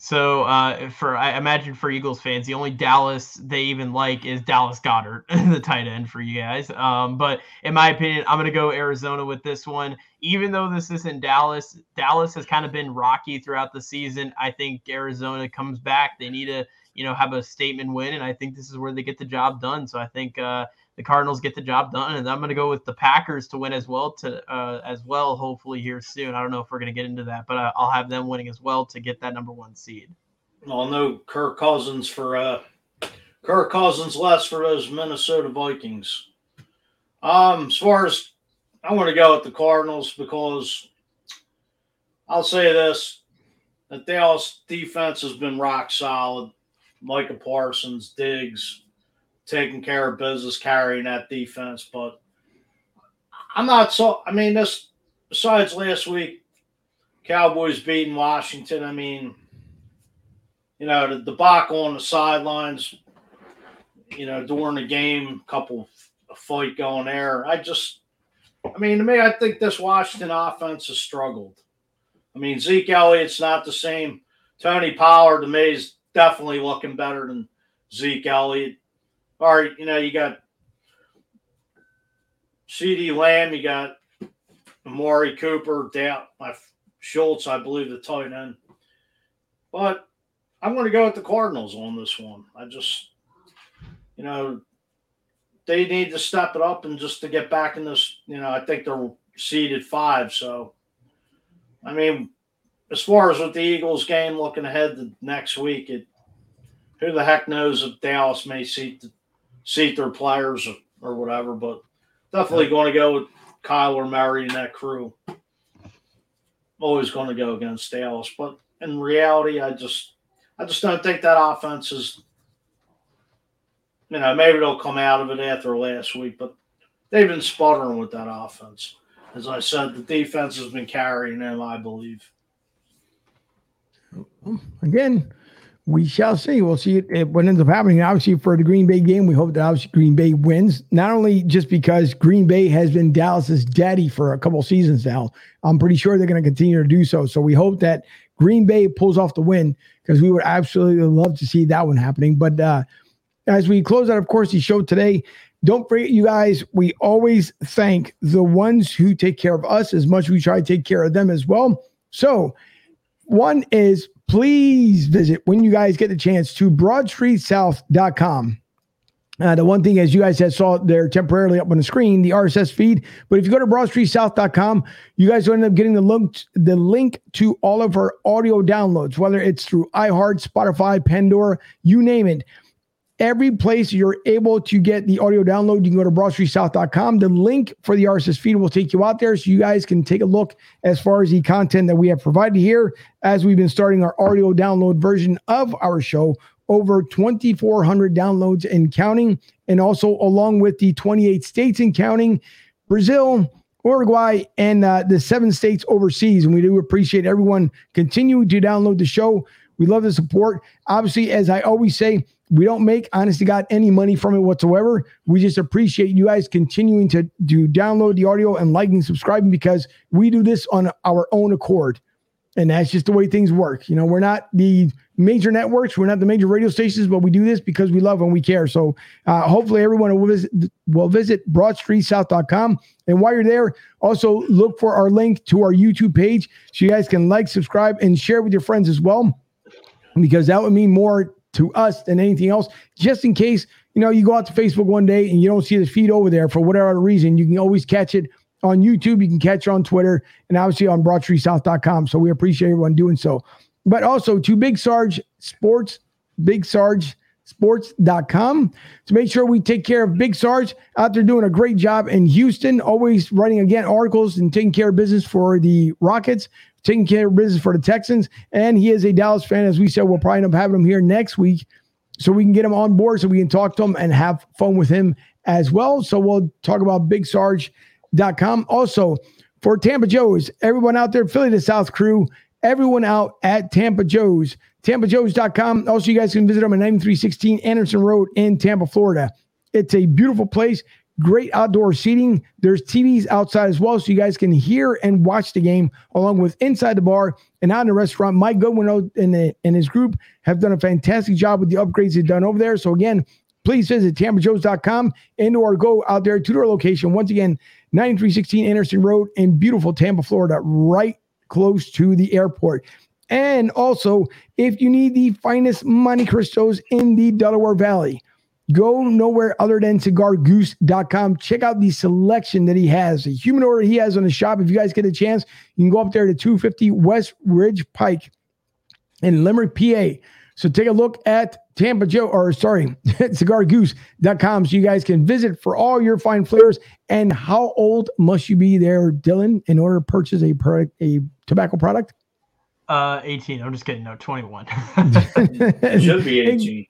So uh, for I imagine for Eagles fans, the only Dallas they even like is Dallas Goedert, the tight end for you guys. Um, but in my opinion, I'm gonna go Arizona with this one. Even though this isn't Dallas, Dallas has kind of been rocky throughout the season. I think Arizona comes back. They need to you know have a statement win, and I think this is where they get the job done. So I think uh, the Cardinals get the job done, and I'm going to go with the Packers to win as well. To uh, as well, hopefully here soon. I don't know if we're going to get into that, but uh, I'll have them winning as well to get that number one seed. Well, no Kirk Cousins for uh, Kirk Cousins less for those Minnesota Vikings. Um, as far as I want to go with the Cardinals because I'll say this: that Dallas defense has been rock solid. Micah Parsons, Diggs, taking care of business, carrying that defense. But I'm not so. I mean, this besides last week, Cowboys beating Washington. I mean, you know, the debacle on the sidelines. You know, during the game, couple a fight going there. I just, I mean, to me, I think this Washington offense has struggled. I mean, Zeke Elliott's not the same. Tony Pollard to me is definitely looking better than Zeke Elliott or you know, you got CeeDee Lamb, you got Amari Cooper, down my Schultz, I believe the tight end. But I'm going to go with the Cardinals on this one. I just, you know, they need to step it up and just to get back in this. You know, I think they're seeded five. So, I mean, as far as with the Eagles game looking ahead to next week, it who the heck knows if Dallas may seat the, seat their players or, or whatever, but definitely going to go with Kyler Murray and that crew. Always going to go against Dallas, but in reality, I just I just don't think that offense is. You know, maybe they'll come out of it after last week, but they've been sputtering with that offense. As I said, the defense has been carrying them, I believe. Again, we shall see. We'll see what ends up happening. Obviously, for the Green Bay game, we hope that obviously Green Bay wins. Not only just because Green Bay has been Dallas's daddy for a couple seasons now, I'm pretty sure they're going to continue to do so. So we hope that Green Bay pulls off the win because we would absolutely love to see that one happening. But uh, as we close out, of course, the show today, don't forget, you guys, we always thank the ones who take care of us as much we try to take care of them as well. So, one is please visit when you guys get the chance to broadstreetsouth.com. Uh, the one thing, as you guys had saw there temporarily up on the screen, the RSS feed. But if you go to broadstreetsouth.com, you guys will end up getting the link, the link to all of our audio downloads, whether it's through iHeart, Spotify, Pandora, you name it. Every place you're able to get the audio download, you can go to broadstreetsouth.com. The link for the RSS feed will take you out there so you guys can take a look as far as the content that we have provided here as we've been starting our audio download version of our show. Over 2,400 downloads and counting, and also along with the 28 states and counting, Brazil, Uruguay, and uh, the seven states overseas. And we do appreciate everyone continuing to download the show. We love the support. Obviously, as I always say, we don't make, honestly, got any money from it whatsoever. We just appreciate you guys continuing to, to download the audio and liking, subscribing because we do this on our own accord. And that's just the way things work. You know, we're not the major networks, we're not the major radio stations, but we do this because we love and we care. So uh, hopefully everyone will visit, will visit broadstreetsouth.com. And while you're there, also look for our link to our YouTube page so you guys can like, subscribe, and share with your friends as well because that would mean more to us than anything else. Just in case, you know, you go out to Facebook one day and you don't see the feed over there for whatever reason, you can always catch it on YouTube. You can catch it on Twitter and obviously on broadstreetsouth.com. So we appreciate everyone doing so. But also to Big Sarge Sports, Big Sarge sports.com to make sure we take care of Big Sarge out there doing a great job in Houston, always writing again articles and taking care of business for the Rockets taking care of business for the Texans. And he is a Dallas fan. As we said, we'll probably end up having him here next week so we can get him on board so we can talk to him and have fun with him as well. So we'll talk about bigsarge.com. Also, for Tampa Joe's, everyone out there, Philly to South crew, everyone out at Tampa Joe's, tampajoes.com. Also, you guys can visit them at 9316 Anderson Road in Tampa, Florida. It's a beautiful place great outdoor seating. There's TVs outside as well, so you guys can hear and watch the game along with inside the bar and out in the restaurant. Mike Goodwin and, the, and his group have done a fantastic job with the upgrades they've done over there. So again, please visit tampajoes.com and or go out there to their location. Once again, 9316 Anderson Road in beautiful Tampa, Florida, right close to the airport. And also, if you need the finest Monte Cristos in the Delaware Valley, Go nowhere other than cigargoose.com. Check out the selection that he has, the humidor he has on the shop. If you guys get a chance, you can go up there to 250 West Ridge Pike in Limerick, PA. So take a look at Tampa Joe, or sorry, cigargoose.com so you guys can visit for all your fine flavors. And how old must you be there, Dylan, in order to purchase a product, a tobacco product? Uh, 18. I'm just kidding. No, 21. should be 18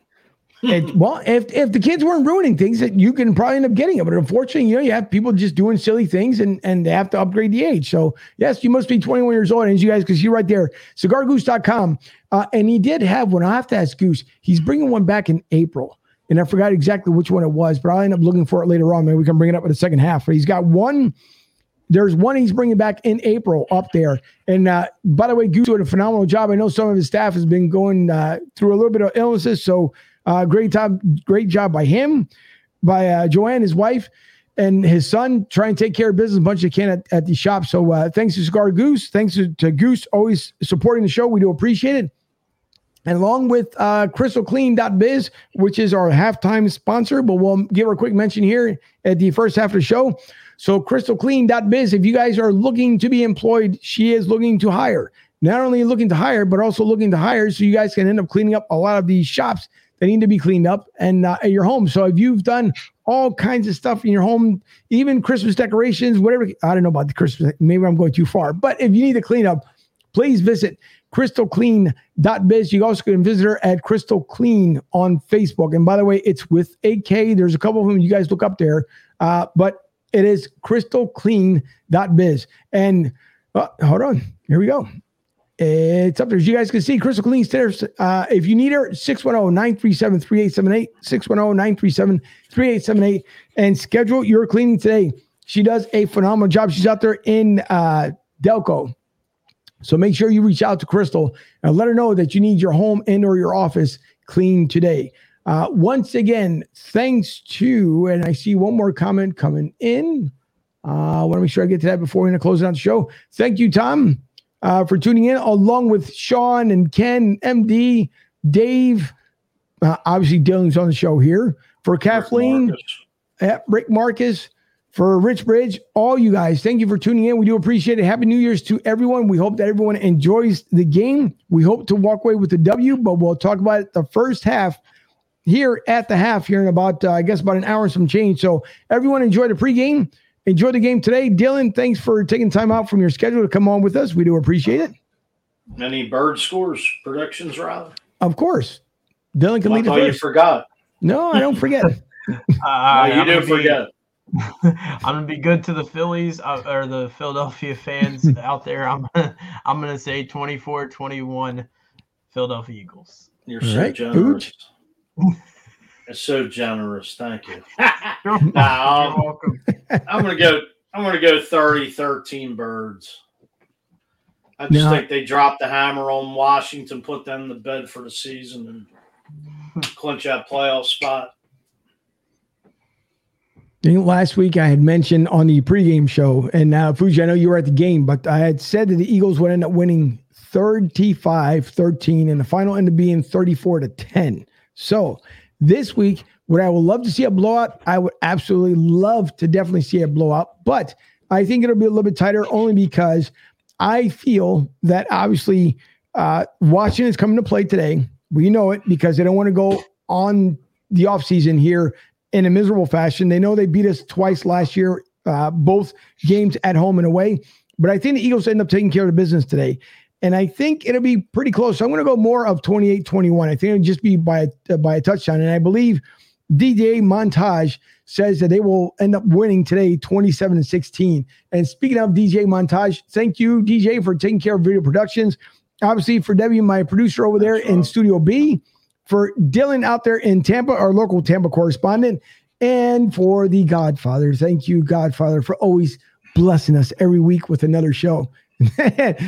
it, well, if if the kids weren't ruining things, that you can probably end up getting it. But unfortunately, you know, you have people just doing silly things and and they have to upgrade the age. So yes, you must be 21 years old. And as you guys can see right there, cigargoose.com. Uh, and he did have one. I have to ask Goose. He's bringing one back in April. And I forgot exactly which one it was, but I'll end up looking for it later on. Maybe we can bring it up in the second half. But he's got one there's one he's bringing back in April up there. And uh, by the way, Goose did a phenomenal job. I know some of his staff has been going uh, through a little bit of illnesses, so uh, great job, great job by him, by uh, Joanne, his wife, and his son. Try and take care of business as much as can at, at the shop. So uh, thanks to Cigar Goose. Thanks to, to, Goose always supporting the show. We do appreciate it. And along with uh, crystalclean.biz, which is our halftime sponsor, but we'll give a quick mention here at the first half of the show. So crystalclean.biz, if you guys are looking to be employed, she is looking to hire. Not only looking to hire, but also looking to hire so you guys can end up cleaning up a lot of these shops that need to be cleaned up and uh, at your home. So if you've done all kinds of stuff in your home, even Christmas decorations, whatever, I don't know about the Christmas, maybe I'm going too far, but if you need to clean up, please visit crystalclean.biz. You also can visit her at Crystal Clean on Facebook. And by the way, it's with AK. There's a couple of them you guys look up there, uh, but it is crystalclean.biz. And uh, hold on, here we go. It's up there. As you guys can see, Crystal Clean Stairs. Uh, if you need her, 610 937 3878, 610 937 3878, and schedule your cleaning today. She does a phenomenal job. She's out there in uh, Delco. So make sure you reach out to Crystal and let her know that you need your home and or your office cleaned today. Uh, once again, thanks to, and I see one more comment coming in. Uh, I want to make sure I get to that before we're going to close out the show. Thank you, Tom uh, for tuning in, along with Sean and Ken, MD, Dave. Uh, obviously, Dylan's on the show here. For Kathleen, Rick, Rick Marcus, for Rich Bridge, all you guys, thank you for tuning in. We do appreciate it. Happy New Year's to everyone. We hope that everyone enjoys the game. We hope to walk away with the W, but we'll talk about it the first half here at the half here in about, uh, I guess, about an hour and some change. So everyone enjoy the pregame. Enjoy the game today. Dylan, thanks for taking time out from your schedule to come on with us. We do appreciate it. Any bird scores predictions, rather? Of course. Dylan can I lead the thought you forgot. No, I don't forget. Uh, No, you I'm do gonna be- forget. I'm gonna be good to the Phillies uh, or the Philadelphia fans out there. I'm gonna, I'm gonna say 24-21 Philadelphia Eagles. You're so right, generous. It's so generous. Thank you. You're I'm, welcome. I'm gonna go. I'm gonna go 30, 13 birds. I just Now- think they dropped the hammer on Washington, put them to bed for the season, and clinch that playoff spot. I think last week I had mentioned on the pregame show, and uh, Fuji, I know you were at the game, but I had said that the Eagles would end up winning 35 13, and the final ended up being 34 to 10. So this week, would I would love to see a blowout? I would absolutely love to definitely see a blowout, but I think it'll be a little bit tighter only because I feel that obviously uh, is coming to play today. We know it because they don't want to go on the offseason here in a miserable fashion. They know they beat us twice last year, uh, both games at home and away. But I think the Eagles end up taking care of the business today. And I think it'll be pretty close. So I'm going to go more of 28 21. I think it'll just be by a, by a touchdown. And I believe DJ Montage says that they will end up winning today 27 and 16. And speaking of DJ Montage, thank you, DJ, for taking care of video productions. Obviously, for Debbie, my producer over there in Studio B, for Dylan out there in Tampa, our local Tampa correspondent, and for the Godfather. Thank you, Godfather, for always blessing us every week with another show.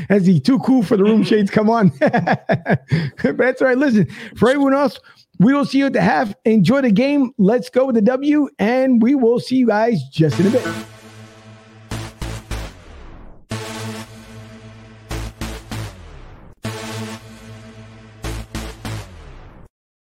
As the too cool for the room shades come on. but that's right. Listen, for everyone else, we will see you at the half. Enjoy the game. Let's go with the W, and we will see you guys just in a bit.